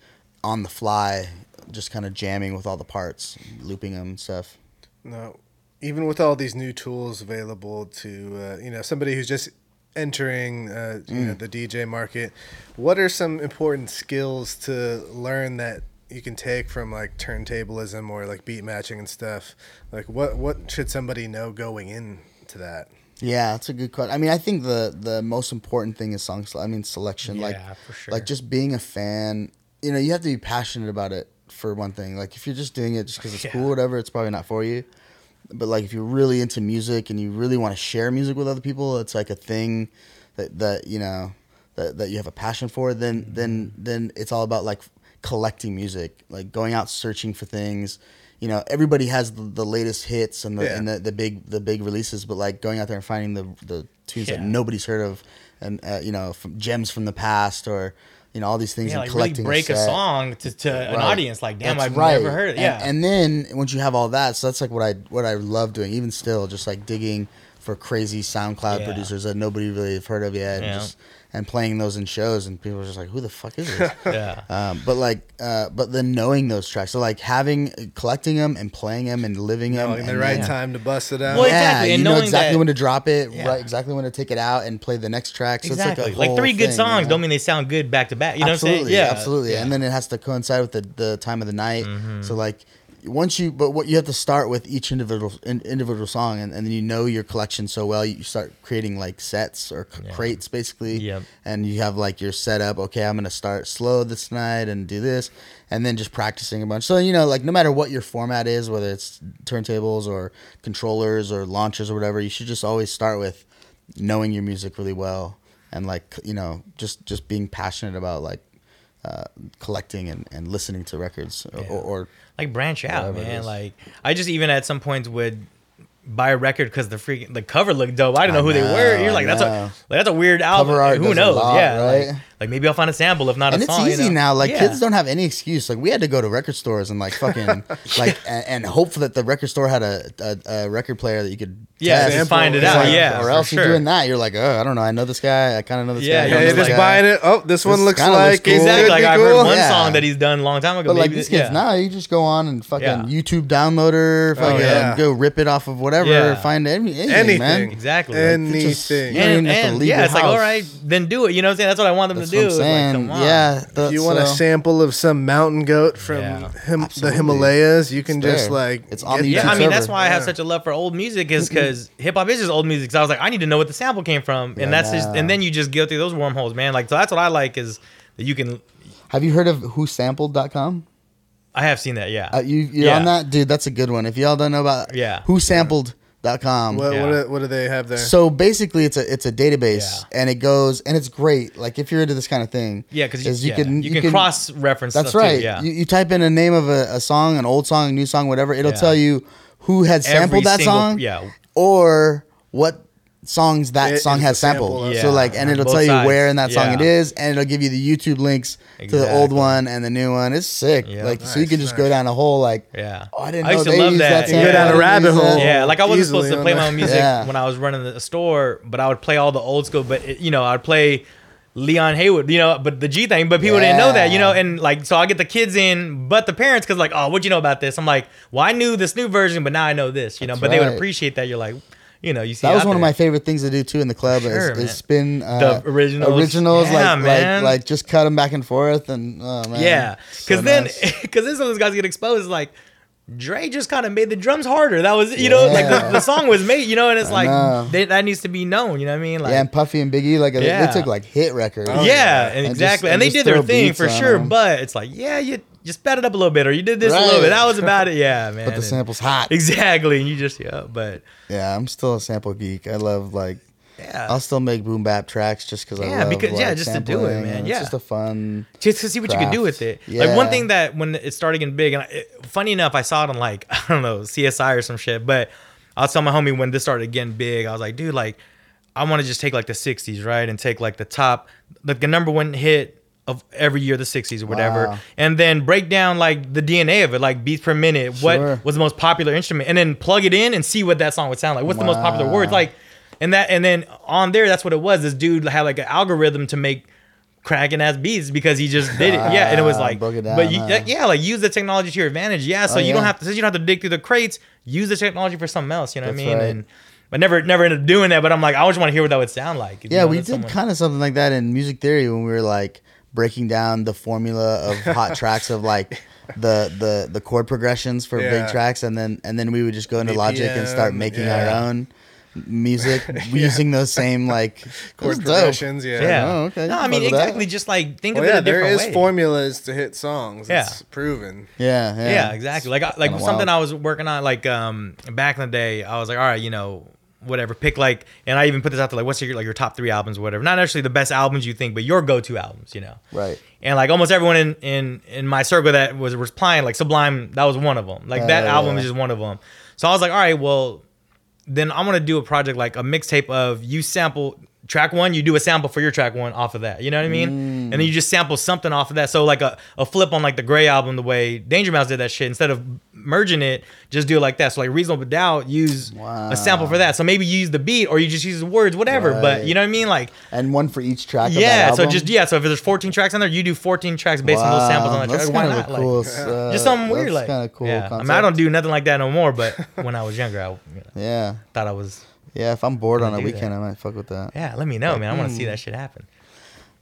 on the fly, just kind of jamming with all the parts, looping them and stuff. No, even with all these new tools available to uh, you know somebody who's just entering uh, you Mm. know the DJ market, what are some important skills to learn that you can take from like turntablism or like beat matching and stuff? Like what what should somebody know going into that? Yeah, that's a good question. I mean, I think the the most important thing is song. I mean, selection. like, for sure. like just being a fan. You know, you have to be passionate about it for one thing. Like, if you're just doing it just because it's Yeah. cool, or whatever, it's probably not for you. But like, if you're really into music and you really want to share music with other people, it's like a thing that that you know that, that you have a passion for. Then then mm-hmm. then it's all about like collecting music, like going out searching for things. You know, everybody has the, the latest hits and the Yeah. and the, the big the big releases, but like going out there and finding the the tunes that nobody's heard of, and uh, you know, from gems from the past, or you know all these things Yeah, and like really collecting break a, set. song to, to an audience. Like, damn, That's I've right. never heard it. And- Yeah. And, then once you have all that, so that's like what I what I love doing. Even still, just like digging for crazy SoundCloud Yeah. producers that nobody really have heard of yet, Yeah. and just and playing those in shows, and people are just like, "Who the fuck is this?" yeah. um, but like, uh, but then knowing those tracks, so like having collecting them and playing them and living them, Knowing the right then- time to bust it out. Well, yeah, exactly, and you know exactly that- when to drop it, Yeah. right? Exactly when to take it out and play the next track. So exactly. it's like a Like, three good thing, songs you know? don't mean they sound good back to back. You know absolutely, what I'm saying? Yeah. absolutely. Yeah. And then it has to coincide with the, the time of the night. Mm-hmm. So like once you, but what you have to start with each individual in, individual song, and, and then you know your collection so well, you start creating like sets or c- Yeah. crates basically. Yep. And you have like your setup. Okay, I'm gonna start slow this night and do this, and then just practicing a bunch. So you know, like no matter what your format is, whether it's turntables or controllers or launchers or whatever, you should just always start with knowing your music really well and like you know just just being passionate about like uh, collecting and, and listening to records or, Yeah. or like branch out, man. Like I just even at some points would buy a record because the freaking the cover looked dope. I didn't know I who they were. You're like that's a like, that's a weird album. who knows? lot, yeah, right? like, maybe I'll find a sample if not and a it's easy you know? now like Yeah. kids don't have any excuse like we had to go to record stores and like fucking like and, and hope that the record store had a, a, a record player that you could Yeah, test. just find it out. like- yeah, or else sure. you're doing that you're like oh I don't know I know this guy I kind of know this Yeah, guy yeah, know Yeah, it's this this just guy. buying it. Oh, this one looks kinda looks like cool. Exactly. Like I've cool. heard one Yeah. song that he's done a long time ago. But like these kids now, you just go on and fucking YouTube downloader, oh, fucking go rip it off of whatever, find any, anything, Anything. man. Exactly. Anything. You don't even and, have to and leave yeah, it's like all right, then do it. You know what I'm saying? That's what I want them That's to what. I'm It's like, saying. come on. yeah, If you want a sample of some mountain goat from Yeah. him, the Himalayas, you can It's just there. like It's on get the Yeah, YouTube I mean that's server. why I have such a love for old music is because hip hop is just old music. So I was like, I need to know what the sample came from, and Yeah, that's just, and then you just go through those wormholes, man. Like so, that's what I like is that you can. Have you heard of whosampled.com? I have seen that, yeah. Uh, you you're Yeah. on that, dude. That's a good one. If y'all don't know about Yeah. whosampled.com, What, Yeah. what, do, what do they have there? so basically it's a it's a database Yeah. and it goes and it's great. Like if you're into this kind of thing, yeah, because you, is yeah, you, can, cross reference. That's stuff right. Too, yeah, You, you type in a name of a, a song, an old song, a new song, whatever. It'll Yeah. tell you who had Every sampled that single- song, yeah. or what songs that It song has the sample sampled. of- So like, and it'll both tell you sides. where in that song Yeah. it is, and it'll give you the YouTube links to the old one and the new one. It's sick. Yeah. Like, so you can just go down a whole like. Yeah. Oh, I didn't I know used to they love used that. that. You go sample. down a rabbit use hole. Yeah, like I wasn't supposed to play my own music Yeah. when I was running the store, but I would play all the old school. But it, you know, I'd play Leon Haywood, you know, but the G thing. But people didn't know that, you know, and like so I get the kids in, but the parents, because like, oh, what you know about this? I'm like, well, I knew this new version, but now I know this, you know. That's but they would appreciate that. You're like, you know, you see That was one of my favorite things to do too in the club Sure, is, is spin uh, The originals. originals Yeah, like, man. like like just cut them back and forth and oh man Yeah, So because then nice. because then some of those guys get exposed. Like Dre just kind of made the drums harder. That was you know like the, the song was made. You know, and it's I like they, that needs to be known. You know what I mean? Like yeah, and Puffy and Biggie like they- Yeah. they, took like hit records. Oh, yeah, yeah. and And exactly, just- and they did their thing for sure. sure. 'em. But it's like, yeah, you just sped it up a little bit, or you did this a little bit. That was about it. Yeah, man. but the and- sample's hot. exactly, and you just yeah, but Yeah, I'm still a sample geek. I love like yeah, I'll still make boom bap tracks just because I Yeah, love because- like, yeah, just to do it, man. Yeah. it's just a fun. just to see what you can do with it. craft. Like one thing that when it started getting big, and I, it, funny enough, I saw it on like I don't know CSI or some shit. But I was telling my homie when this started getting big, I was like, dude, like I want to just take like the '60s, right, and take like the top, like the number one hit of every year, the '60s or whatever, Wow. and then break down like the DNA of it, like beats per minute, Sure. what was the most popular instrument, and then plug it in and see what that song would sound like. What's the most popular words, like. And that, and then on there, that's what it was. This dude had like an algorithm to make cracking ass beats because he just did it. Yeah, and it was like, it down, but you, huh? yeah, like use the technology to your advantage. Yeah, so Oh, you don't have to since you don't have to dig through the crates. Use the technology for something else. You know what I mean? right. And I never never ended up doing that. But I'm like, I always want to hear what that would sound like. you Yeah, know, we did someone- kind of something like that in music theory when we were like breaking down the formula of hot tracks of like the the the chord progressions for Yeah. big tracks, and then and then we would just go into Logic and start making yeah. our own music using those same like Chord it dope. progressions, yeah. Yeah. Oh, okay. No, I Fuck mean with that. exactly. Just like think Well, of it yeah, a there different is way. formulas to hit songs. Yeah. It's proven. Yeah, yeah, Yeah, exactly. Like like something wild. I was working on like um back in the day. I was like, all right, you know, whatever. Pick like, and I even put this out there like, what's your like your top three albums or whatever. Not actually the best albums you think, but your go to albums. You know. Right. And like almost everyone in in in my circle that was replying, like Sublime, that was one of them. Like that Yeah. album is just one of them. So I was like, all right, well, then I'm gonna do a project like a mixtape of you sample track one, you do a sample for your track one off of that. You know what I mean? And then you just sample something off of that. So like a, a flip on like the Gray album, the way Danger Mouse did that shit, instead of merging it, just do it like that. So like Reasonable Doubt, use a sample for that. So maybe you use the beat or you just use the words, whatever. But you know what I mean? Like and one for each track. of yeah. So just yeah. So if there's 14 tracks on there, you do 14 tracks based on those samples on that That's track. Why not? a Like, uh, just something weird that's like kind of cool. Yeah. I mean, I don't do nothing like that no more. But when I was younger, I you know, Yeah, thought I was. Yeah. If I'm bored on a weekend, that. I might fuck with that. Yeah, let me know, man. I want to Hmm. see that shit happen.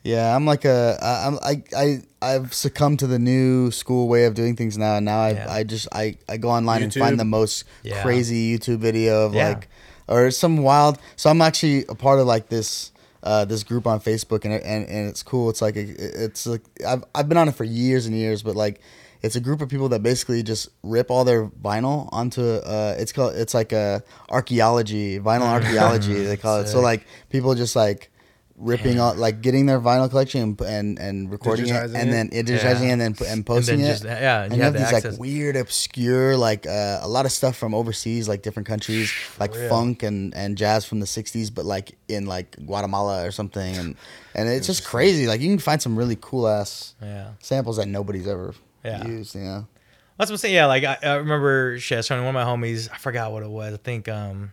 Yeah, I'm like a I- I'm I I I've succumbed to the new school way of doing things now, and now I Yeah. I just I I go online and find the most Yeah. crazy YouTube video of Yeah. like or some wild. So I'm actually a part of like this. Uh, this group on Facebook and, and and it's cool. It's like a, it's like I've I've been on it for years and years, but like it's a group of people that basically just rip all their vinyl onto uh it's called it's like a archaeology vinyl archaeology they call it. So like people just like ripping out like getting their vinyl collection and and, and recording it and it? then digitizing Yeah. it and then and posting then it. yeah, and you you have have the these access. like weird, obscure, like uh, a lot of stuff from overseas, like different countries, like real. funk and, and jazz from the '60s, but like in like Guatemala or something, and and it's just crazy. Like you can find some really cool ass Yeah. samples that nobody's ever Yeah. used. You know, That's what I'm saying. Yeah, like I, I remember shit, showing one of my homies. I forgot what it was. I think um,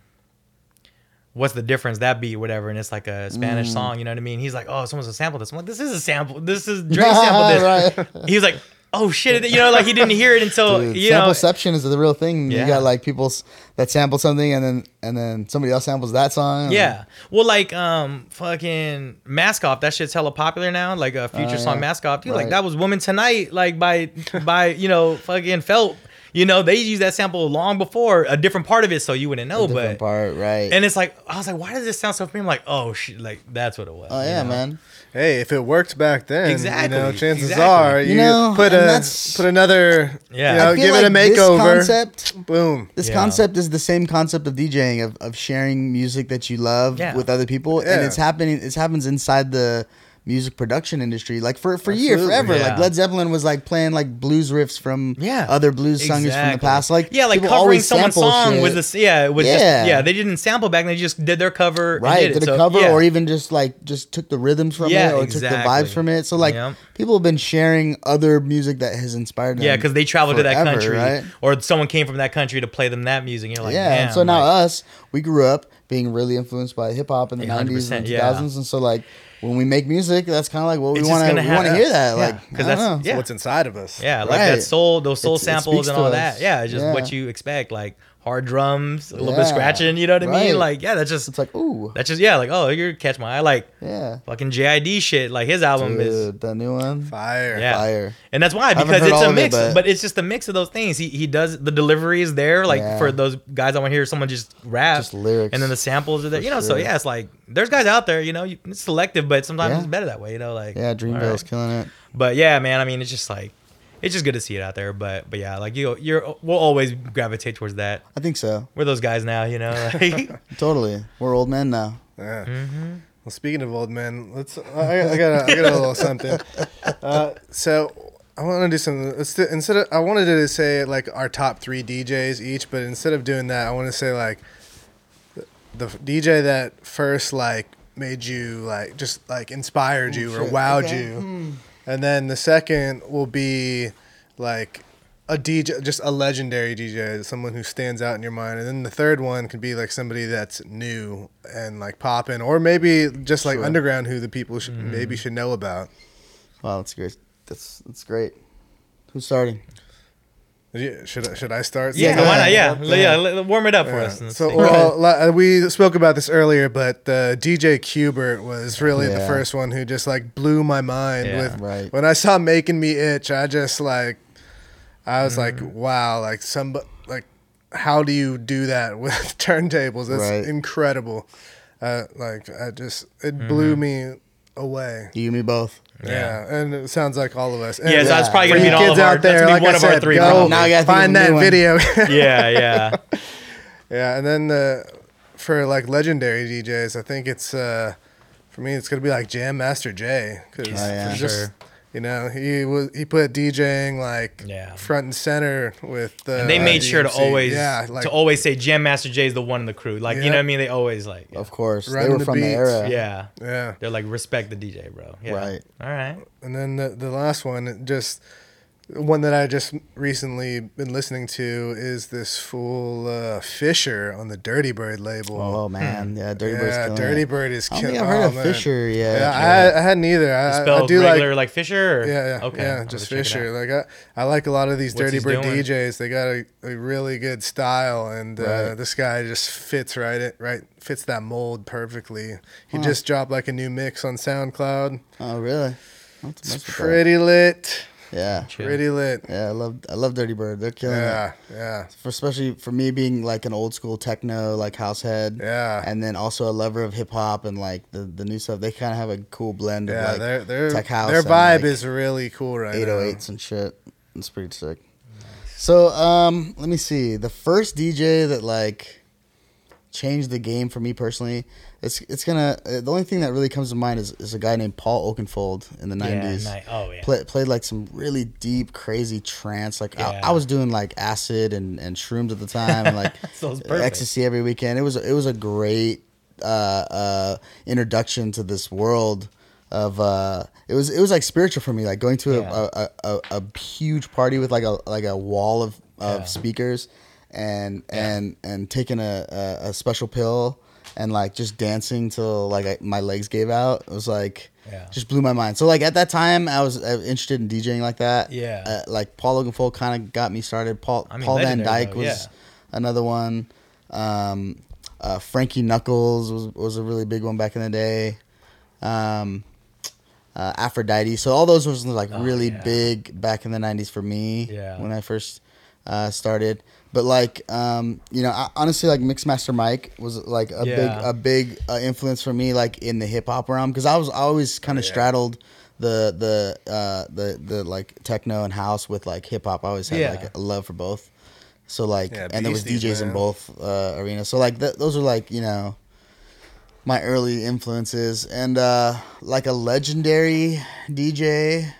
what's the difference? That beat, whatever, and it's like a Spanish Mm. song. You know what I mean? He's like, oh, someone's a sample this. I'm like, this is a sample. This is Drake sample this. Right. He was like, oh shit, you know, like he didn't hear it until Dude, you know. sampleception is the real thing. Yeah. You got like people that sample something, and then and then somebody else samples that song. Yeah. Well, like um, fucking Mask Off. That shit's hella popular now. Like a future Oh, song. Mask Off. Dude, like that was Woman Tonight. Like by by you know fucking Felt. You know they used that sample long before a different part of it, so you wouldn't know. a different But part, right? and it's like I was like, why does this sound so familiar? I'm like, oh shit, like that's what it was. oh yeah, know? man. Hey, if it worked back then, Exactly, You know, chances exactly. are You you, know, put a put another. Yeah. You know, I feel give it a like this makeover. concept- Boom. This Yeah. concept is the same concept of DJing of, of sharing music that you love Yeah. with other people, and it's happening. It happens inside the music production industry, like for for years, Absolutely. forever. Yeah. Like Led Zeppelin was like playing like blues riffs from Yeah. other blues singers from the past. Like yeah, like covering always someone's song shit. with this. Yeah, it was Yeah. just yeah. They didn't sample back; they just did their cover. Right, did, did it. a So, cover yeah. or even just like just took the rhythms from Yeah, it or took the vibes from it. So like people have been sharing other music that has inspired them. Yeah, because they traveled to that country, right? or someone came from that country to play them that music. And you're like, yeah, and so now like, us, we grew up being really influenced by hip hop in the nineties and two yeah. thousands, and so like when we make music, that's kind of like what we It's just want to gonna we want to hear that. yeah, Like 'cause because that's- that's yeah. What's inside of us? yeah, like that soul, those soul It's- samples and all us. that. Yeah, just Yeah. what you expect, like hard drums, a little bit Yeah, of scratching. You know what I right. mean? Like, yeah, that's just it's like ooh that's just yeah, like oh, you're catch my eye, like yeah, fucking JID shit. Like his album is the new one Fire. Yeah. fire. And that's why because it's a of it, mix, but- but, it's just a mix of those things. He he does the delivery is there, like Yeah. for those guys I want to hear someone just rap, Just lyrics. and then the samples are there. For You know, so yeah, it's like there's guys out there. You know, you, it's selective, but sometimes Yeah. it's better that way. You know, like Yeah, Dreamville's alright. killing it. But yeah, man, I mean, it's just like it's just good to see it out there. But but yeah, like you you're we'll always gravitate towards that. I think so. We're those guys now, you know. Like, Totally, we're old men now. Yeah. Mm-hmm. Well, speaking of old men, let's. I, I got. A, I got a little something. Uh, so I want to do something. Let's do, instead of I wanted to say like our top three DJs each, but instead of doing that, I want to say like the, the DJ that first like made you like just like inspired you or wowed Okay. you, and then the second will be like a DJ, just a legendary DJ, someone who stands out in your mind. And then the third one could be like somebody that's new and like popping, or maybe just like Sure. underground who the people should, Mm-hmm. maybe should know about. Wow, that's great. That's that's great. Who's starting? Yeah, Should I, should I start? yeah, go why not? ahead. Yeah, Yeah. yeah, warm it up for Yeah. us. let's So well, we spoke about this earlier, but uh, DJ Qbert was really the first one who just like blew my mind Yeah. with Right. when I saw "Making Me Itch." I just like, I was like, Mm-hmm. wow, like some like, how do you do that with turntables? It's Right. incredible. Uh, like I just it blew Mm-hmm. me away. You and me both. Yeah. and it sounds like all of us. And Yeah, so that's probably for gonna you be all kids of our. out there, that's gonna like one I of our said, three. go probably. Now I gotta think of find new that one. video. yeah, yeah. Yeah, and then the for like legendary DJs, I think it's uh for me it's gonna be like Jam Master Jay because Oh, yeah. just Sure. You know, he was he put DJing like Yeah. front and center with the. And they made sure to always yeah, like to always say Jam Master Jay is the one in the crew. Like you know what I mean? They always like yeah. Of course, they were the from the beats. era. yeah. yeah. They're like respect the DJ, bro. Yeah. Right. All right. And then the the last one, just one that I just recently been listening to is this fool uh, Fisher on the Dirty Bird label. Oh man, yeah, Dirty Bird's yeah, killing Dirty it. Bird is I don't killing. think I've heard oh, of man. Fisher yet. Yeah, I, had, I hadn't either. I, I Spelled do regular like like, Fisher. Or? Yeah, yeah, Okay. yeah, just Fisher. Like I, I like a lot of these What's Dirty Bird doing? DJs. They got a, a really good style, and uh, Right. this guy just fits right. It right fits that mold perfectly. He just dropped like a new mix on SoundCloud. Oh really? Not to It's mess with that. pretty lit. Yeah, Chill. Pretty lit. yeah. I love I love Dirty Bird. They're killing it. Yeah, yeah, For, especially for me being like an old school techno like house head. yeah. And then also a lover of hip hop and like the, the new stuff. They kind of have a cool blend Yeah, of like their their tech house their and, vibe like, is really cool right now. 808s and shit. It's pretty sick. So, um, let me see. The first DJ that like changed the game for me personally, it's it's gonna. Uh, the only thing that really comes to mind is, is a guy named Paul Oakenfold in the '90s. nice. Oh yeah. Play, played like some really deep, crazy trance. Like Yeah. I, I was doing like acid and, and shrooms at the time, and like So ecstasy every weekend. It was it was a great uh, uh, introduction to this world of uh, it was it was like spiritual for me. Like going to a, Yeah. a, a, a huge party with like a like a wall of, of Yeah. speakers and and and taking a, a, a special pill and like just dancing till like I, my legs gave out. It was like Yeah. just blew my mind. So like at that time, I was uh, interested in DJing like that. Yeah. Uh, like Paul Logan Oakenfold kind of got me started. Paul I mean, Paul van Dyk though, was yeah. another one. Um, uh, Frankie Knuckles was was a really big one back in the day. Um, uh, Aphrodite. So all those was like Oh, really yeah. big back in the '90s for me. Yeah. When I first uh, started, but like um, you know, I, honestly, like Mixmaster Mike was like a big a big uh, influence for me, like in the hip hop realm, because I was always kind of Yeah. straddled the the uh, the the like techno and house with like hip hop. I always had Yeah. like a love for both. So like, Yeah, and there was DJs in both uh, arenas. So like, th- those are like you know my early influences and uh like a legendary DJ.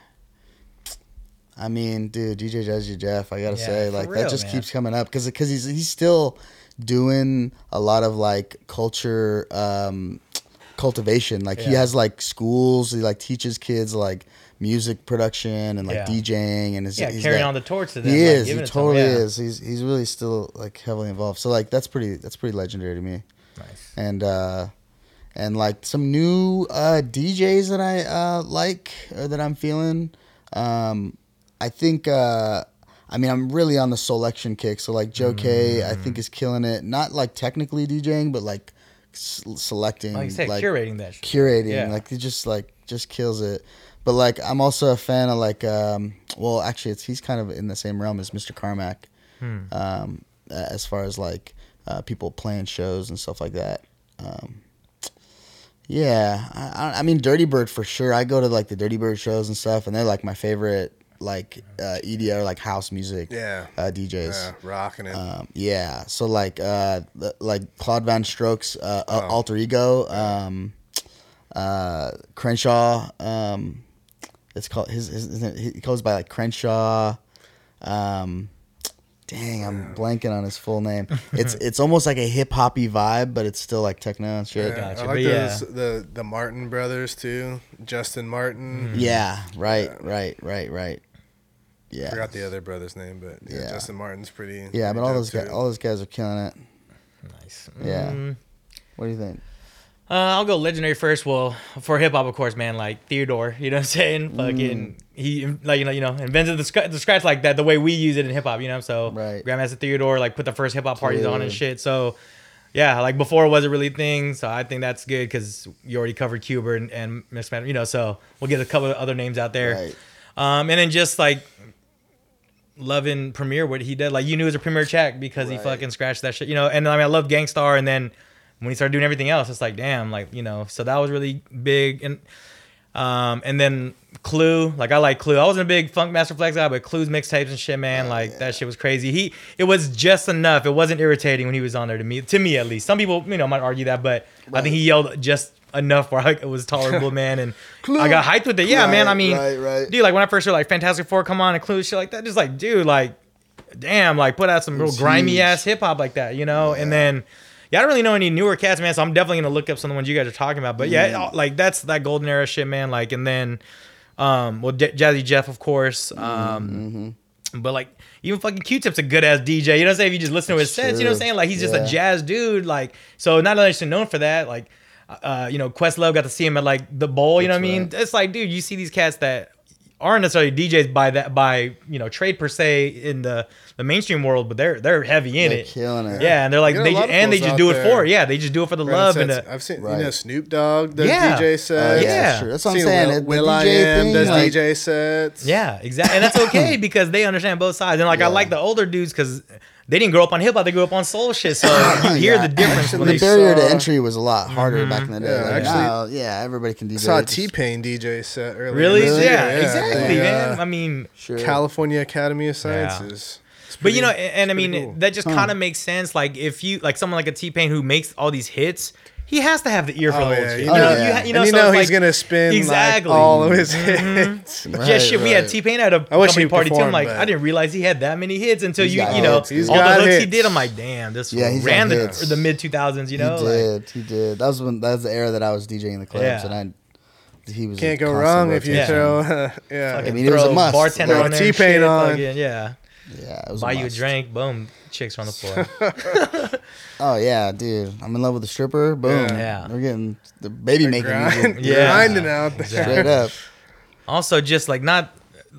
I mean, dude, DJ Jazzy Jeff, I gotta Yeah, say, like real, that just man. keeps coming up because because he's he's still doing a lot of like culture um cultivation. Like he has like schools, he like teaches kids like music production and like Yeah. DJing and his, Yeah, he's carrying got- on the torch to them. he is. giving He it to them, totally yeah. is. He's he's really still like heavily involved. So like that's pretty that's pretty legendary to me. Nice. And uh and like some new uh DJs that I uh like or that I'm feeling. Um I think uh I mean I'm really on the selection kick. So like Joe Kay I Mm. think is killing it. Not like technically DJing but like s- selecting Like you said, like curating that. Shit. curating Yeah. like he just like just kills it but like i'm also a fan of like um well actually it's he's kind of in the same realm as mr carmack Hmm. um as far as like uh, people playing shows and stuff like that um yeah I- I mean dirty bird for sure i go to like the dirty bird shows and stuff and they're like my favorite like uh edr like house music Yeah, uh djs yeah, rocking it. um, yeah. So like uh the- like Claude VonStroke's uh, Oh. alter ego, um, uh, Crenshaw. Um, it's called his, his, his he goes by like Crenshaw. Um, dang, I'm blanking on his full name. It's it's almost like a hip hoppy vibe, but it's still like techno and shit. yeah, Yeah, Gotcha, I but like yeah. those the the Martin brothers too. Justin Martin. Yeah, right, right, right, right. Yeah, I forgot the other brother's name, but yeah, Yeah. Justin Martin's pretty. yeah, but all those guys, all those guys are killing it. Nice. Yeah. Mm, What do you think? Uh, I'll go legendary first. Well, for hip hop, of course, man. Like Theodore, you know what I'm saying? Fucking, he like you know you know invented the, sc- the scratch like that the way we use it in hip hop. You know, so Right. Grandmaster Theodore like put the first hip hop parties on and shit. So yeah, like before it wasn't really a thing. So I think that's good because you already covered Qbert and, and Miss Man. You know, so we'll get a couple of other names out there. Right. Um, and then just like loving Premier, what he did, like you knew it was a Premier check because he fucking scratched that shit, you know. And I mean, I love Gang Starr, and then when he started doing everything else, it's like, damn, like you know. So that was really big, and um, and then Clue, like I like Clue. I wasn't a big Funkmaster Flex guy, but Clue's mixtapes and shit, man, like that shit was crazy. He, it was just enough. It wasn't irritating when he was on there to me, to me at least. Some people, you know, might argue that, but I think he yelled just enough where I, it was tolerable, man. And I got hyped with it. Yeah, man. I mean, right, right. dude, like when I first heard like Fantastic Four come on and Clue shit like that, just like, dude, like, damn, like put out some real grimy ass hip hop like that, you know? And then. Yeah, I don't really know any newer cats, man. So I'm definitely gonna look up some of the ones you guys are talking about. But yeah, Mm. like that's that golden era shit, man. Like, and then, um, well, J- Jazzy Jeff, of course. Um, Mm-hmm. but like even fucking Q-Tip's a good ass DJ. You know what I'm saying? If you just listen to his sets, you know what I'm saying? Like he's just Yeah. a jazz dude. Like so, not only is he known for that, like uh, you know, Questlove got to see him at like the bowl. You know what I mean? right. It's like, dude, you see these cats that aren't necessarily DJs by that by you know trade per se in the the mainstream world, but they're they're heavy in They're it. killing it. Yeah, and they're like You got a they lot ju- and they just do it there. for yeah, they just do it for the Brandon love and sets- the, I've seen Right. you know Snoop Dogg does Yeah. DJ Uh, sets. Yeah. sure. That's what I'm Seen saying. Will, It- Will DJ I Am thing, does like- DJ sets. Yeah, exactly, and that's okay because they understand both sides. And like I like the older dudes because they didn't grow up on hip hop; they grew up on soul shit. So you hear Yeah. the difference when the they. barrier to entry was a lot harder back in the day. Yeah, like, actually- now, yeah, everybody can DJ. I saw T Pain DJ set earlier. Really? Really? Yeah, year. exactly, the, man. uh, I mean, Sure. California Academy of Sciences. It's but you know, and, and I mean, cool. that just kind of makes sense. Like if you like someone like a T Pain who makes all these hits, he has to have the ear for Oh, the old yeah, shit. you You know- know, yeah. you, you know, and you so know he's like- gonna spin Exactly. like all of his mm-hmm. hits. yeah, Right, shit. We had. T Pain at a I wish company party too. I'm like, I didn't realize he had that many hits until He's you, you know. He's all got the hooks he did. I'm like, damn, this Yeah, fool he's ran the, the mid 2000s. You know, he like, did. he did. That was when that was the era that I was DJing the clubs, Yeah. and I he was a Can't go wrong if you Yeah. throw. yeah. I mean, it was a must. Bartender Throw on T-Pain T-Pain on. on. Yeah, Yeah, it was buy a you a drink. Boom, chicks on the floor. Oh yeah, dude, I'm in love with the stripper. Boom. Yeah. we're getting the baby making Grind, music. Yeah. grinding out there. Exactly. straight up. also, just like not,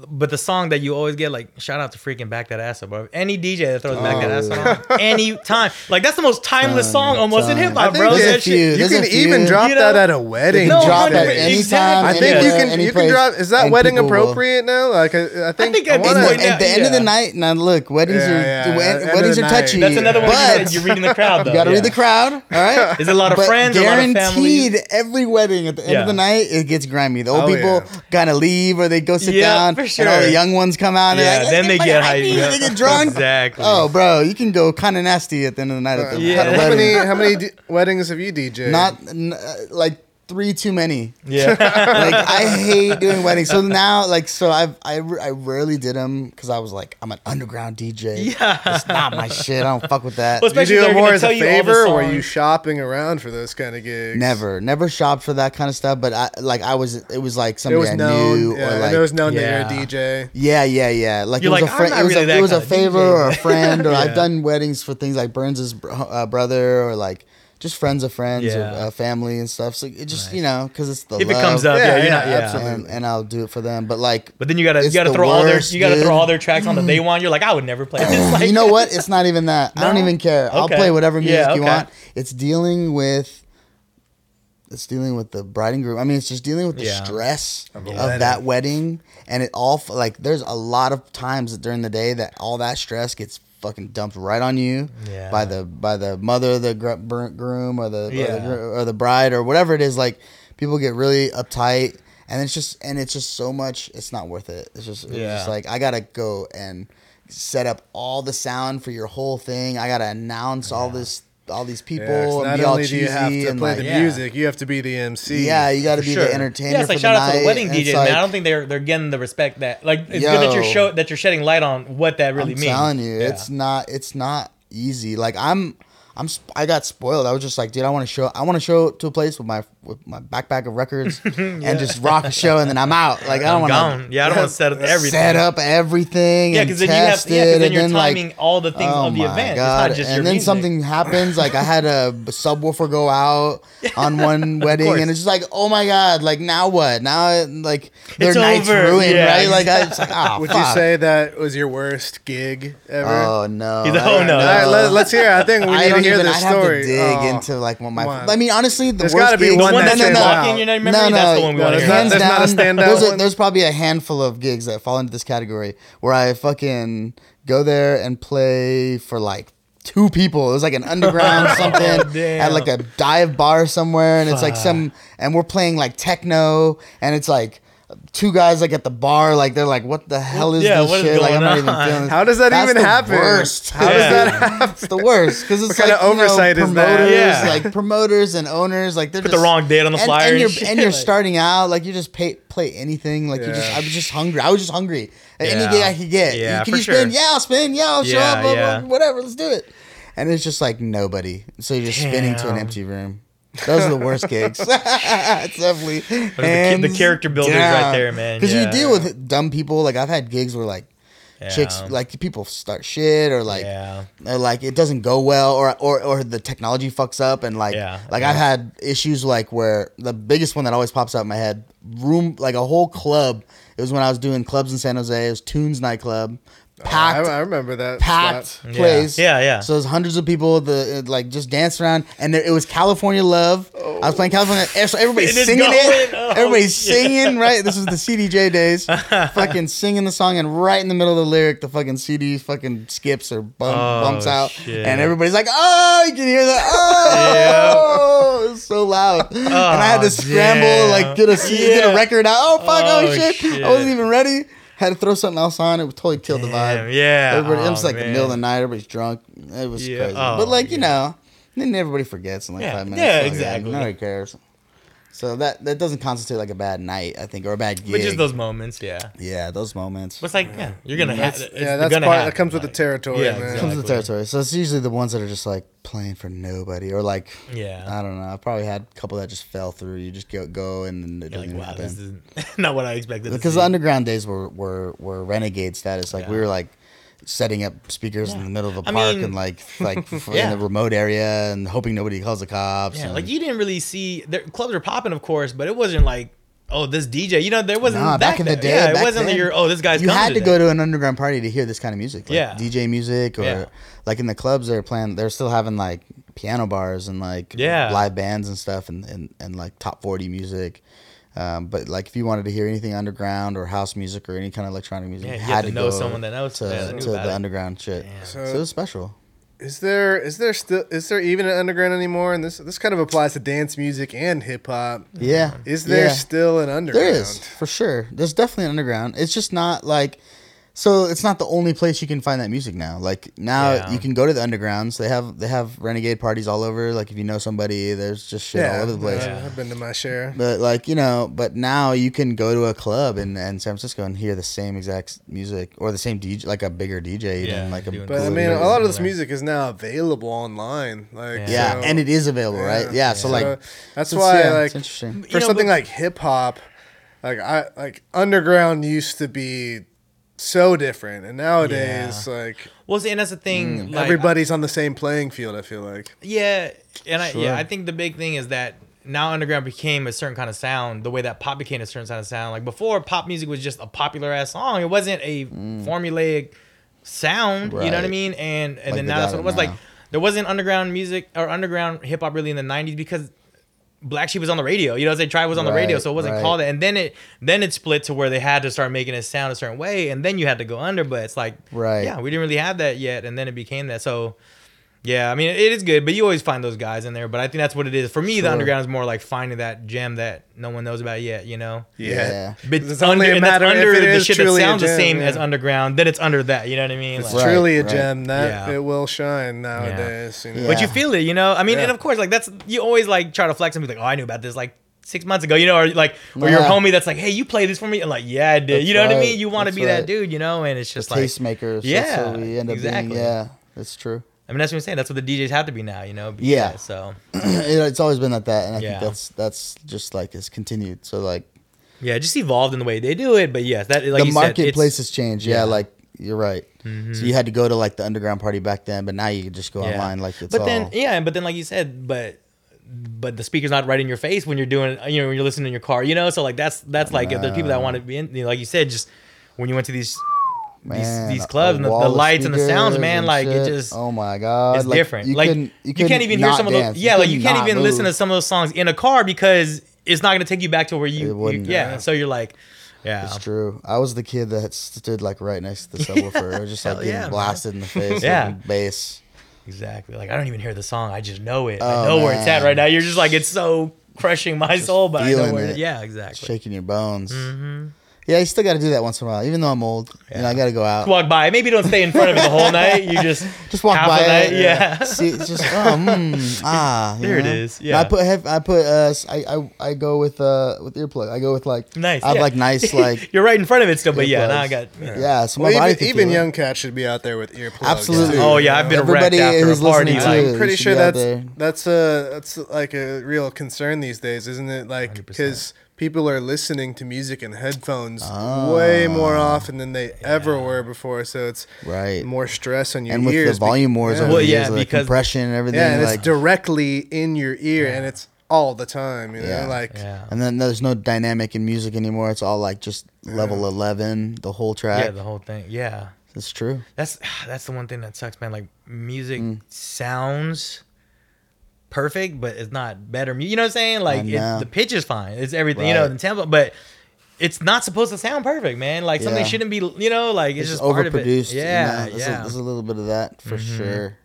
but the song that you always get, like shout out to freaking back that ass up, bro. Any DJ that throws back that Oh, ass on, any time, like that's the most timeless Ton, song almost in ton. hip hop, bro. there's That shit- You can even drop You know? that at a wedding. No, drop hundred- at any exactly. time. I think you can you can drop. Is that wedding will- appropriate now? Like I, I think think I at wanna- point At the end of the night, now look, weddings Yeah, are yeah, wed- end of weddings are touchy. That's another one. But you're reading the crowd. You gotta read the crowd, all right? Is a lot of friends, a lot of guaranteed, every wedding at the end of the night it gets grimy. The old Oh, people kind of leave or they go sit down, for and all the young ones come out. And Yeah, they're like, then they get fucking hyped. hype, They get drunk. Exactly. Oh, bro, you can go kind of nasty at the end of the night at the, Yeah. How many how many d- weddings have you DJed? Not n- uh, like three too many. Yeah. like I hate doing weddings. So now, like, so I've I, I rarely did them because I was like, I'm an underground DJ. Yeah. it's not my shit. I don't fuck with that. Well, Do you Especially do if it they're more gonna as a tell you all the favor, or are you shopping around for those kind of gigs? Never, never shopped for that kind of stuff. But I like I was. It was like It somebody was I known. knew, yeah, or like it was known Yeah. that you're a DJ. Yeah, yeah, yeah. Like You're it was like, a friend. It was really a, it was a favor DJ. or a friend, or Yeah. I've done weddings for things like Burns's br- uh, brother, or like just friends of friends or uh, family and stuff. So it just you know because it's the if it comes up, Yeah, yeah, you're yeah, not, yeah. absolutely. and, and I'll do it for them. But like, But then you gotta you gotta throw all their you gotta dude. throw all their tracks on that they want. You're like, I would never play this. Like, you know what? It's not even that. I don't even care. I'll play whatever music Yeah, you want. It's dealing with. It's dealing with the bride and groom. I mean, it's just dealing with the Yeah. stress of, wedding. that wedding, and it all like. There's a lot of times during the day that all that stress gets fucking dumped right on you Yeah. by the by the mother of the gr- br- groom or the, or, the gr- or the bride or whatever it is. Like people get really uptight, and it's just and it's just so much. It's not worth it. It's just it's Yeah. just like I gotta go and set up all the sound for your whole thing. I gotta announce all this all these people Yeah, 'cause and not be all only do cheesy you have to and play like the Yeah. music, you have to be the MC. yeah, you got to be sure. the entertainer. Yeah, it's like for shout the out to the wedding and it's like- man. I don't think they're they're getting the respect that like it's good that you're Yo. show that you're shedding light on what that really means. I'm means. telling you, Yeah. it's not. It's not easy. Like I'm, I'm. I got spoiled. I was just like, dude, I want to show. I want to show to a place with my with my backpack of records and just rock a show, and then I'm out. Like I I'm don't want gone. Yeah, I don't want to set up everything. set up everything. Yeah, and because then you have test yeah, 'cause it, then and you're then, like, timing all the things Oh of the event. God. It's not just and your then music. something happens. Like I had a subwoofer go out on one wedding, and it's just like, oh my god! Like now what? Now it, like their It's night's over. ruined, Yeah, right? Like I, it's like, oh, Would fuck. you say that was your worst gig ever? Oh no! He's like, oh, no. All know. let, us hear. it. I think we I need to don't hear even. this I'd have story. to dig Oh. into like what my. I mean, honestly, the There's worst gotta be gigs- one one that's no, out. in your memory, No, no, that's the one we no, want to there's hear. not- there's not a there's, there's probably a handful of gigs that fall into this category where I fucking go there and play for like two people. It was like an underground something at like a dive bar somewhere, and it's like some, and we're playing like techno, and it's like two guys like at the bar, like they're like, "What the hell is Yeah, this what is shit?" Like I'm going not even on? feeling. This. How does that That's even the happen? Worst. How does that happen? It's the worst because it's What like kind of you know, oversight is that? promoters, Yeah. like promoters and owners, like they're Put just, the wrong date on the and, flyer and and you're shit, and you're like- starting out like you just pay play anything, like you just I was just hungry. I was just hungry. At Any Yeah. gig I could get. Yeah, Can for you spin? sure. Yeah, I'll spin. Yeah, I'll show Yeah, up. Blah, blah, yeah. whatever. Let's do it. And it's just like nobody. So you're just spinning to an empty room. Those are the worst gigs. it's definitely the the character builders right there, man. Because Yeah. you deal with dumb people. Like I've had gigs where like chicks, like people start shit or like Yeah. or, like it doesn't go well or or or the technology fucks up and like Yeah, like yeah. I've had issues like where the biggest one that always pops out in my head room like a whole club. It was when I was doing clubs in San Jose. It was Tunes nightclub. Oh, I, Packed I remember that. packed spot. Place. Yeah, yeah. So there's hundreds of people the like just dance around, and there, it was California Love. I was playing California, oh. so everybody's It is singing it. Oh, everybody's shit. singing right. This was the CDJ days. fucking singing the song, and right in the middle of the lyric, the fucking CD fucking skips or bum, Oh, bumps out, shit. and everybody's like, "Oh, you can hear that! Oh, it was so loud." and I had Oh, to scramble, damn. like get a CD, get a record out. Oh fuck! Oh, Oh, shit. shit. I wasn't even ready. Had to throw something else on. It would totally killed the Damn, vibe. yeah. Everybody, it was Oh, like the middle of the night. Everybody's drunk. It was Yeah. crazy. Oh, but like you yeah. know, then everybody forgets in like Yeah. five minutes. Yeah, So, exactly. Nobody cares. So that that doesn't constitute like a bad night, I think, or a bad gig. But just those moments, yeah. yeah, those moments. But it's like, yeah, you're gonna have. That's, yeah, that's gonna part happen, that comes with the territory, Yeah, man. It comes with the territory. So it's usually the ones that are just like playing for nobody, or like Yeah. I don't know. I probably had a couple that just fell through. You just go go and then it You're doesn't like, even wow, happen. this is not what I expected. because to the underground days were were were renegade status. Like we were like setting up speakers in the middle of a I park mean- and like like Yeah. in a remote area and hoping nobody calls the cops. Yeah, and- like you didn't really see their clubs are popping, of course, but it wasn't like, oh, this DJ. You know, there wasn't Nah, back in the day, Yeah, it wasn't then, like your oh, this guy's. you had to today. go to an underground party to hear this kind of music. Like Yeah. DJ music or Yeah. like in the clubs they're playing. They're still having like piano bars and like Yeah. live bands and stuff and, and, and like top forty music. Um, but like if you wanted to hear anything underground or house music or any kind of electronic music, Yeah, you you had had to to know go someone that knows- to, yeah, that to the it. underground shit. So, So- it was special. Is there is there still is there even an underground anymore? And this this kind of applies to dance music and hip hop. Yeah. Is there Yeah. still an underground? There is for sure. There's definitely an underground. It's just not like, so it's not the only place you can find that music now. Like now Yeah. you can go to the undergrounds. They have they have renegade parties all over. Like if you know somebody, there's just shit Yeah, all over the place. uh, I've been to my share. But like you know, but now you can go to a club in, in San Francisco and hear the same exact music or the same DJ, like a bigger DJ, Yeah, even like a. doing But I mean, a lot of this music is now available online. Like yeah, so- and it is available, right? Yeah, so So like that's so it's- why yeah, like it's interesting. for know, something but- like hip hop, like I like underground used to be so different, and nowadays like Well, see, and that's the thing. Mm. Like, everybody's on the same playing field. I feel like. Yeah, and I yeah, I think the big thing is that now underground became a certain kind of sound, the way that pop became a certain kind of sound. Like before, pop music was just a popular ass song. It wasn't a formulaic sound. You know what I Mm. Mean? And and Like then now that's what it was like. There wasn't underground music or underground hip hop really in the '90s because Black Sheep was on the radio. You know, they tried it was on the radio, so it wasn't right. called it. And then it then it split to where they had to start making it sound a certain way, and then you had to go under. But it's like, Right. yeah, we didn't really have that yet, and then it became that. So, yeah, I mean, it is good, but you always find those guys in there. But I think that's what it is for me. The underground is more like finding that gem that no one knows about yet. You know, Yeah. but It's it's only under, a and that's matter if under it the is shit that truly a sounds the same yeah. as underground. Then it's under that. You know what I mean? It's Like- Right, truly a right. gem that Yeah. it will shine nowadays. You know? But you feel it, you know. I mean, Yeah. and of course, like that's you always like try to flex and be like, oh, I knew about this like six months ago, you know, or like or your homie that's like, hey, you play this for me, and like, yeah, I did. That's you know what I mean? You want to That's be that dude, you know, and it's just The like, tastemakers. Yeah, that's what we end up exactly. being. Yeah, that's true. I mean, that's what I'm saying. That's what the DJs have to be now, you know. be Yeah. So it's always been like that, and I Yeah. think that's that's just like it's continued. So like yeah, it just evolved in the way they do it. But yes, that like the you said, marketplace has changed. Yeah, yeah. Mm-hmm. like you're right. So you had to go to like the underground party back then, but now you can just go Yeah. online. Like it's but all. then yeah, but then like you said, but but the speaker's not right in your face when you're doing you know when you're listening in your car, you know. So like that's that's like if there's people that want to be in, you know, like you said, just when you went to these Man, these these clubs and the, the lights and the sounds, man, like it just Oh my god, it's like, different. You like couldn't- you, couldn't can't even hear some of dance. those. You Yeah, like you can't even listen to some of those songs in a car because it's not gonna take you back to where you. you yeah, so you're like, yeah, It's true. I was the kid that stood like right next to the subwoofer. I was just like getting yeah, man. blasted in the face. Yeah. bass. exactly. Like I don't even hear the song. I just know it. Oh, I know where it's at right now. You're just like it's so crushing my soul, but I know where. it. Yeah, exactly. shaking your bones. Mm-hmm. Yeah, you still got to do that once in a while. Even though I'm old, you know, I got to go out. Walk by. Maybe don't stay in front of it the whole night. You just just walk by the night. it. Yeah. See, it's just oh, mm, ah. you There it know? is, And yeah. I put hev- I put uh i i go with uh with earplug. I go with like Nice. I have yeah. like nice like You're right in front of it still, but yeah, now I got. earplugs. yeah. So my Well, body even, even young cats should be out there with earplugs. Absolutely. too, Oh yeah, I've been Everybody wrecked after who's a party. listening to I'm pretty sure that's that's a that's like a real concern these days, isn't it? Like because people are listening to music in headphones Ah. way more often than they ever were before. So it's Right. more stress on your ears and with the volume wars yeah. over Well, the yeah, years, like because- compression and everything. yeah, and like, it's directly in your ear, and it's all the time. You know, Yeah. like yeah. and then there's no dynamic in music anymore. It's all like just level eleven, the whole track. Yeah, the whole thing. Yeah. that's true. That's that's the one thing that sucks, man. Like music Mm. sounds perfect, but it's not better. You know what I'm saying? Like it, the pitch is fine. It's everything. You know, the tempo, but it's not supposed to sound perfect, man. Like something Yeah. shouldn't be. You know, like it's, It's, just part of it. overproduced. Yeah, you know? There's, yeah. Mm-hmm. a, there's a little bit of that for sure.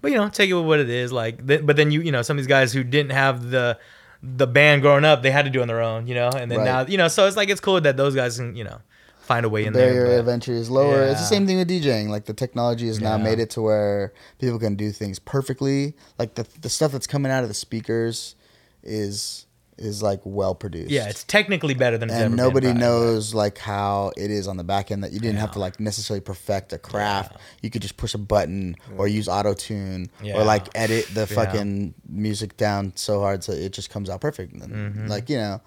but you know, take it with what it is. Like, th- but then you, you know, some of these guys who didn't have the the band growing up, they had to do it on their own. You know, and then Right. now, you know, so it's like it's cool that those guys can, you know, find a way in barrier there. of but- entry is lower. It's the same thing with DJing. Like the technology has now made it to where people can do things perfectly. Like the the stuff that's coming out of the speakers is is like well produced. Yeah, it's technically better than and nobody knows like how it is on the back end that you didn't have to like necessarily perfect a craft. You could just push a button or use auto tune Yeah. or like edit the Yeah. fucking music down so hard so it just comes out perfect. And, mm-hmm. Like you know,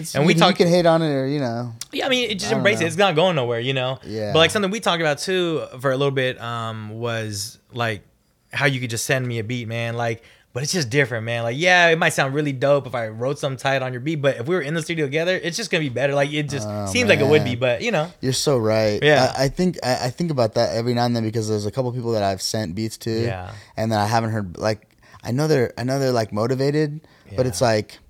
it's. And we can, talk- you can hate on it or you know. Yeah, I mean, it just embrace know. it. It's not going nowhere, you know. Yeah. But like something we talked about too for a little bit um, was like how you could just send me a beat, man. Like, but it's just different, man. Like, yeah, it might sound really dope if I wrote something tight on your beat, but if we were in the studio together, it's just gonna be better. Like, it just Oh, seems like it would be, but you know, You're so right. Yeah. I, I think I, I think about that every now and then because there's a couple people that I've sent beats to. Yeah. And then I haven't heard like I know they're I know they're like motivated, but it's like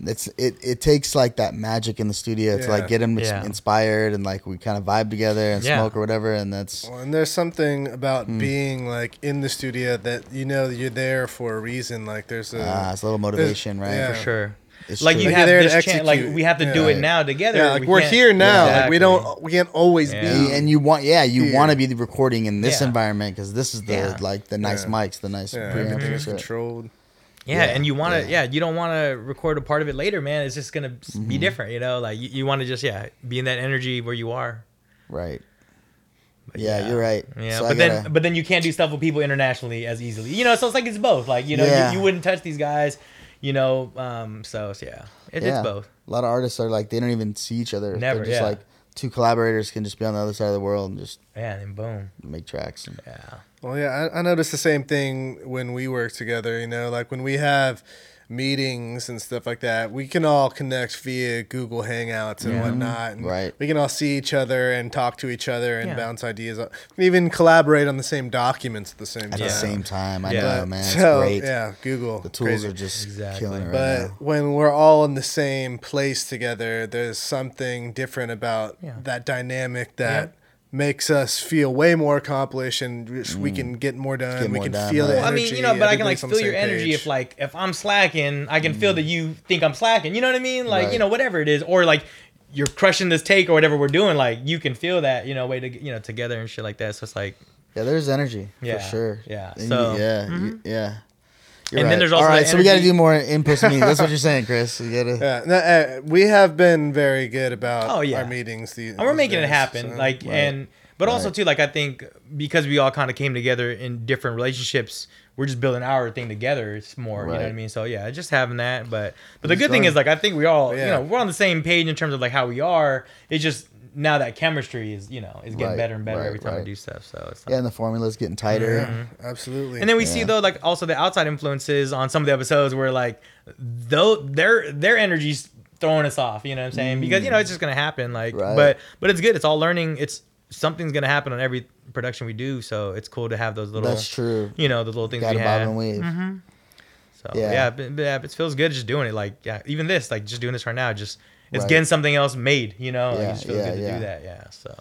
it's it, it takes like that magic in the studio to like get them Yeah. inspired and like we kind of vibe together and Yeah. smoke or whatever and that's Well, and there's something about Hmm. being like in the studio that you know you're there for a reason. Like there's a ah, it's a little motivation, right? yeah. for sure. It's like true. you Like, have there this to chance. Like we have to do it now together. yeah, like We we are here now. Like we don't we can't always Yeah. be. And- And you want, yeah, you Here. want to be recording in this Yeah. environment because this is the Yeah. like the nice Yeah. mics, the nice yeah, preamps everything is shit. controlled. Yeah, Yeah, and you want to, yeah. yeah. you don't want to record a part of it later, man. It's just gonna Mm-hmm. be different, you know. Like you, you want to just, yeah, be in that energy where you are. Right. But Yeah, you're right. Yeah, So but then, gotta- but then you can't do stuff with people internationally as easily, you know. So it's like it's both. Like you know, Yeah. you, you wouldn't touch these guys, you know. Um, so, so yeah, it, yeah. it's both. A lot of artists are like they don't even see each other. Never, They're just yeah. like two collaborators can just be on the other side of the world and just Yeah, and then boom. make tracks. And, Yeah, Well, yeah, I, I noticed the same thing when we work together. You know, like when we have meetings and stuff like that, we can all connect via Google Hangouts and whatnot. And Right. We can all see each other and talk to each other and Yeah. bounce ideas. We can even collaborate on the same documents at the same at time. the same time, I Yeah. know, man. It's so great. yeah, Google. The tools crazy. are just Exactly. killing it right But now. when we're all in the same place together, there's something different about Yeah. that dynamic that makes us feel way more accomplished and we- we can get more done. Mm. Get we more can done, feel the right. Well, I mean, you know, but I can like everybody's on the feel your energy page. if like if I'm slacking, I can feel that you think I'm slacking. You know what I mean? Like Right. you know whatever it is, or like you're crushing this take or whatever we're doing. Like you can feel that you know way to you know together and shit like that. So it's like Yeah, there's energy Yeah, for sure. yeah, And so- you- yeah, you- yeah. You're And then there's also all right. So we got to do more in-person meetings. That's what you're saying, Chris. You gotta. Yeah, no, uh, we have been very good about Oh, yeah. our meetings. These, and we're these making it happen. so- like Right. and but also Right. too like I think because we all kind of came together in different relationships, we're just building our thing together. It's more, you know what I mean? So yeah, just having that. But but the It's good thing is like I think we all you know we're on the same page in terms of like how we are. It's just now that chemistry is you know is getting Right, better and better right, every time right. we do stuff. So it's Yeah, and the formula's getting tighter. Mm-hmm. absolutely. And then we see though, like also the outside influences on some of the episodes where like though their their energy's throwing us off. You know what I'm saying? Because you know it's just gonna happen. Like, Mm. Right. but but it's good. It's all learning. It's something's gonna happen on every production we do. So it's cool to have those little. That's true. You know the little things Got we to bob have. and weave. So Yeah. yeah, but, but yeah, it feels good just doing it. Like yeah, even this, like just doing this right now, just it's Right. getting something else made. You know, Yeah, it just feels yeah, good to yeah. do that. Yeah. So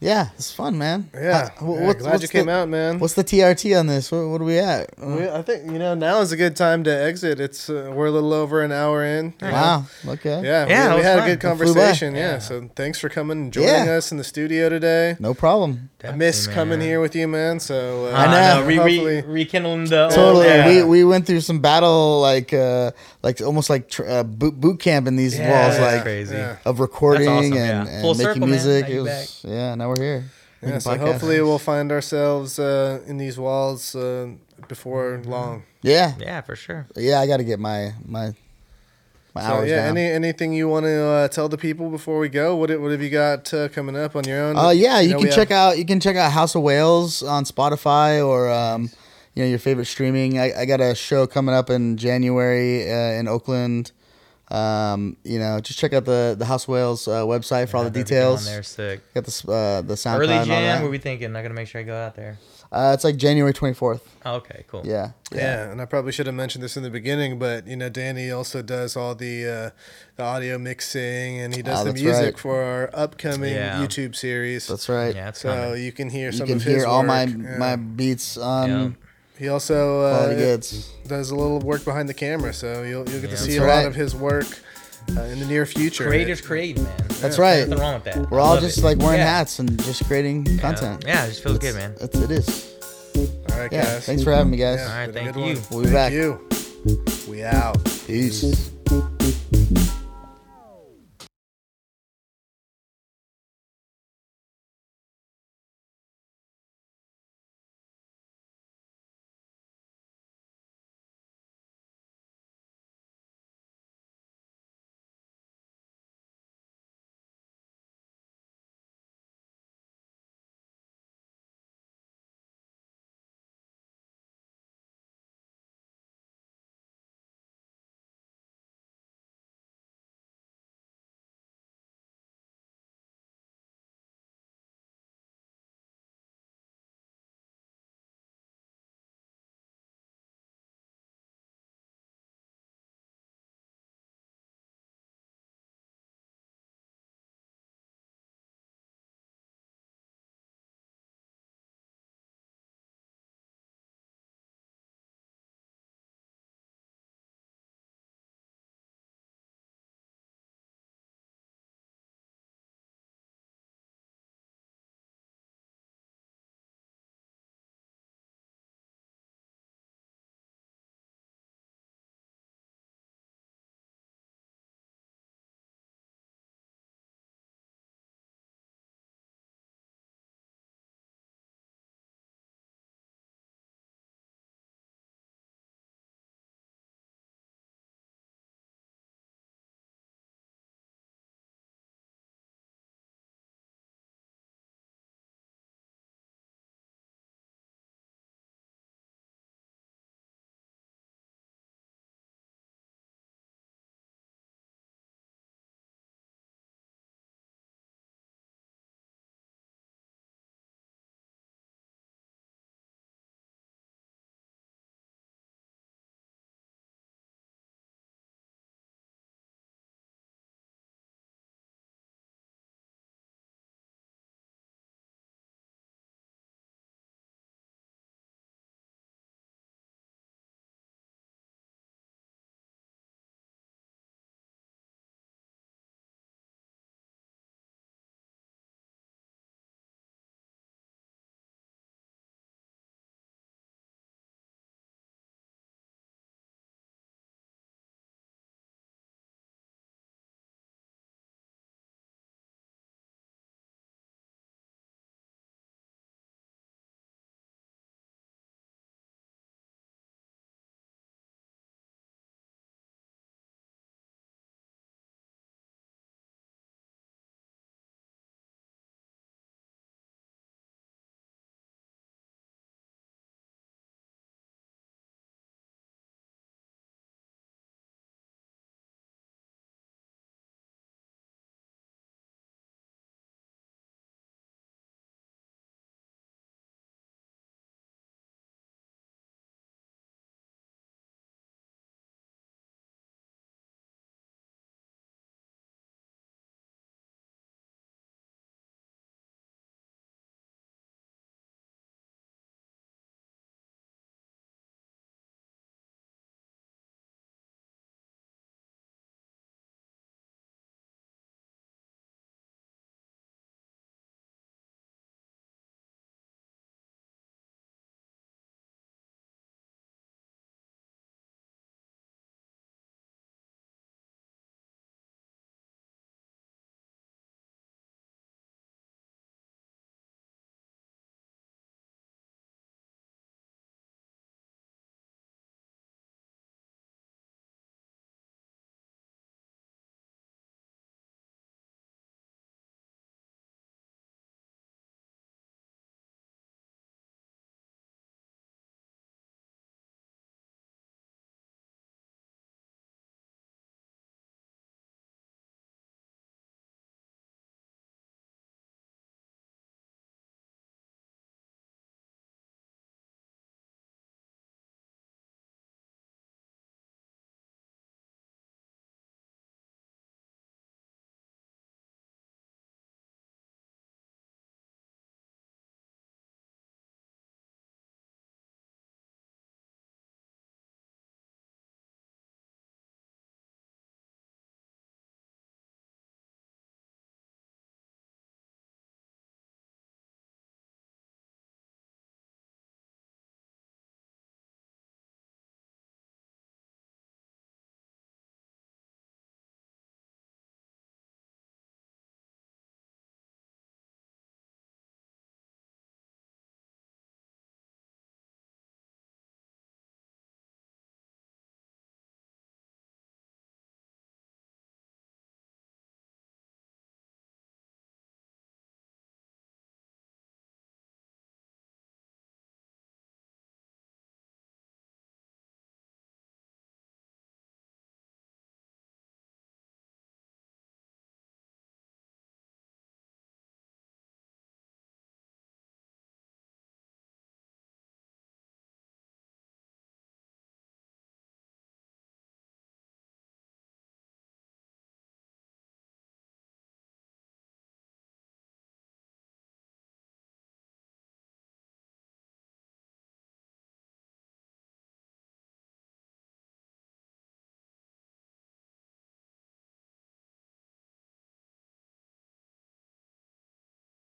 Yeah, it's fun, man. Yeah, How- wh- yeah, what- glad what's you came the- out, man. What's the TRT on this? What, what are we at? Uh, We- I think you know now is a good time to exit. It's uh, we're a little over an hour in. you know. wow. Okay. Yeah, Yeah, we, we had fun. a good It flew by. conversation. Yeah. Yeah. so thanks for coming and joining Yeah. us in the studio today. No problem. I miss Definitely, coming man. here with you, man. So uh, I know. Re- re- rekindling the Totally. Yeah. We we went through some battle, like uh, like almost like tr- uh, boot boot camp in these Yeah, walls, like crazy. Yeah. of recording awesome, and, yeah. and making circle, music. It was yeah. Now we're here. Yeah, so podcasts. hopefully we'll find ourselves uh, in these walls uh, before long. Yeah. Yeah, for sure. Yeah. I got to get my my my So hours yeah, down. any anything you want to uh, tell the people before we go? What what have you got uh, coming up on your own? Uh, yeah, you know, can check have- out you can check out House of Wales on Spotify or um, you know your favorite streaming. I, I got a show coming up in January uh, in Oakland. Um, you know, just check out the the House of Wales uh, website for all the Have everything details. On there, sick. Got the uh, the sound. Early and all Jan, what are we thinking? I gotta make sure I go out there. Uh, it's like January twenty fourth. Oh, okay, cool. Yeah, Yeah. and I probably should have mentioned this in the beginning, but you know, Danny also does all the uh, the audio mixing, and he does Ah, the music right. for our upcoming Yeah. YouTube series. That's right. Yeah, it's so coming. you can hear you some can of his hear all my yeah. my beats on Yeah. He also uh, does a little work behind the camera, so you'll you'll get Yeah. to see a right. lot of his work uh, in the near future. Creators create, man. That's right. Nothing wrong with that. We're I all just it. like wearing Yeah. hats and just creating content. Yeah, it just feels It's- good, man. It's, it is. All right, Yeah. guys. Thanks for having me, guys. Yeah, All right, been a thank good you. one. We'll be Thank back. you. We out. Peace.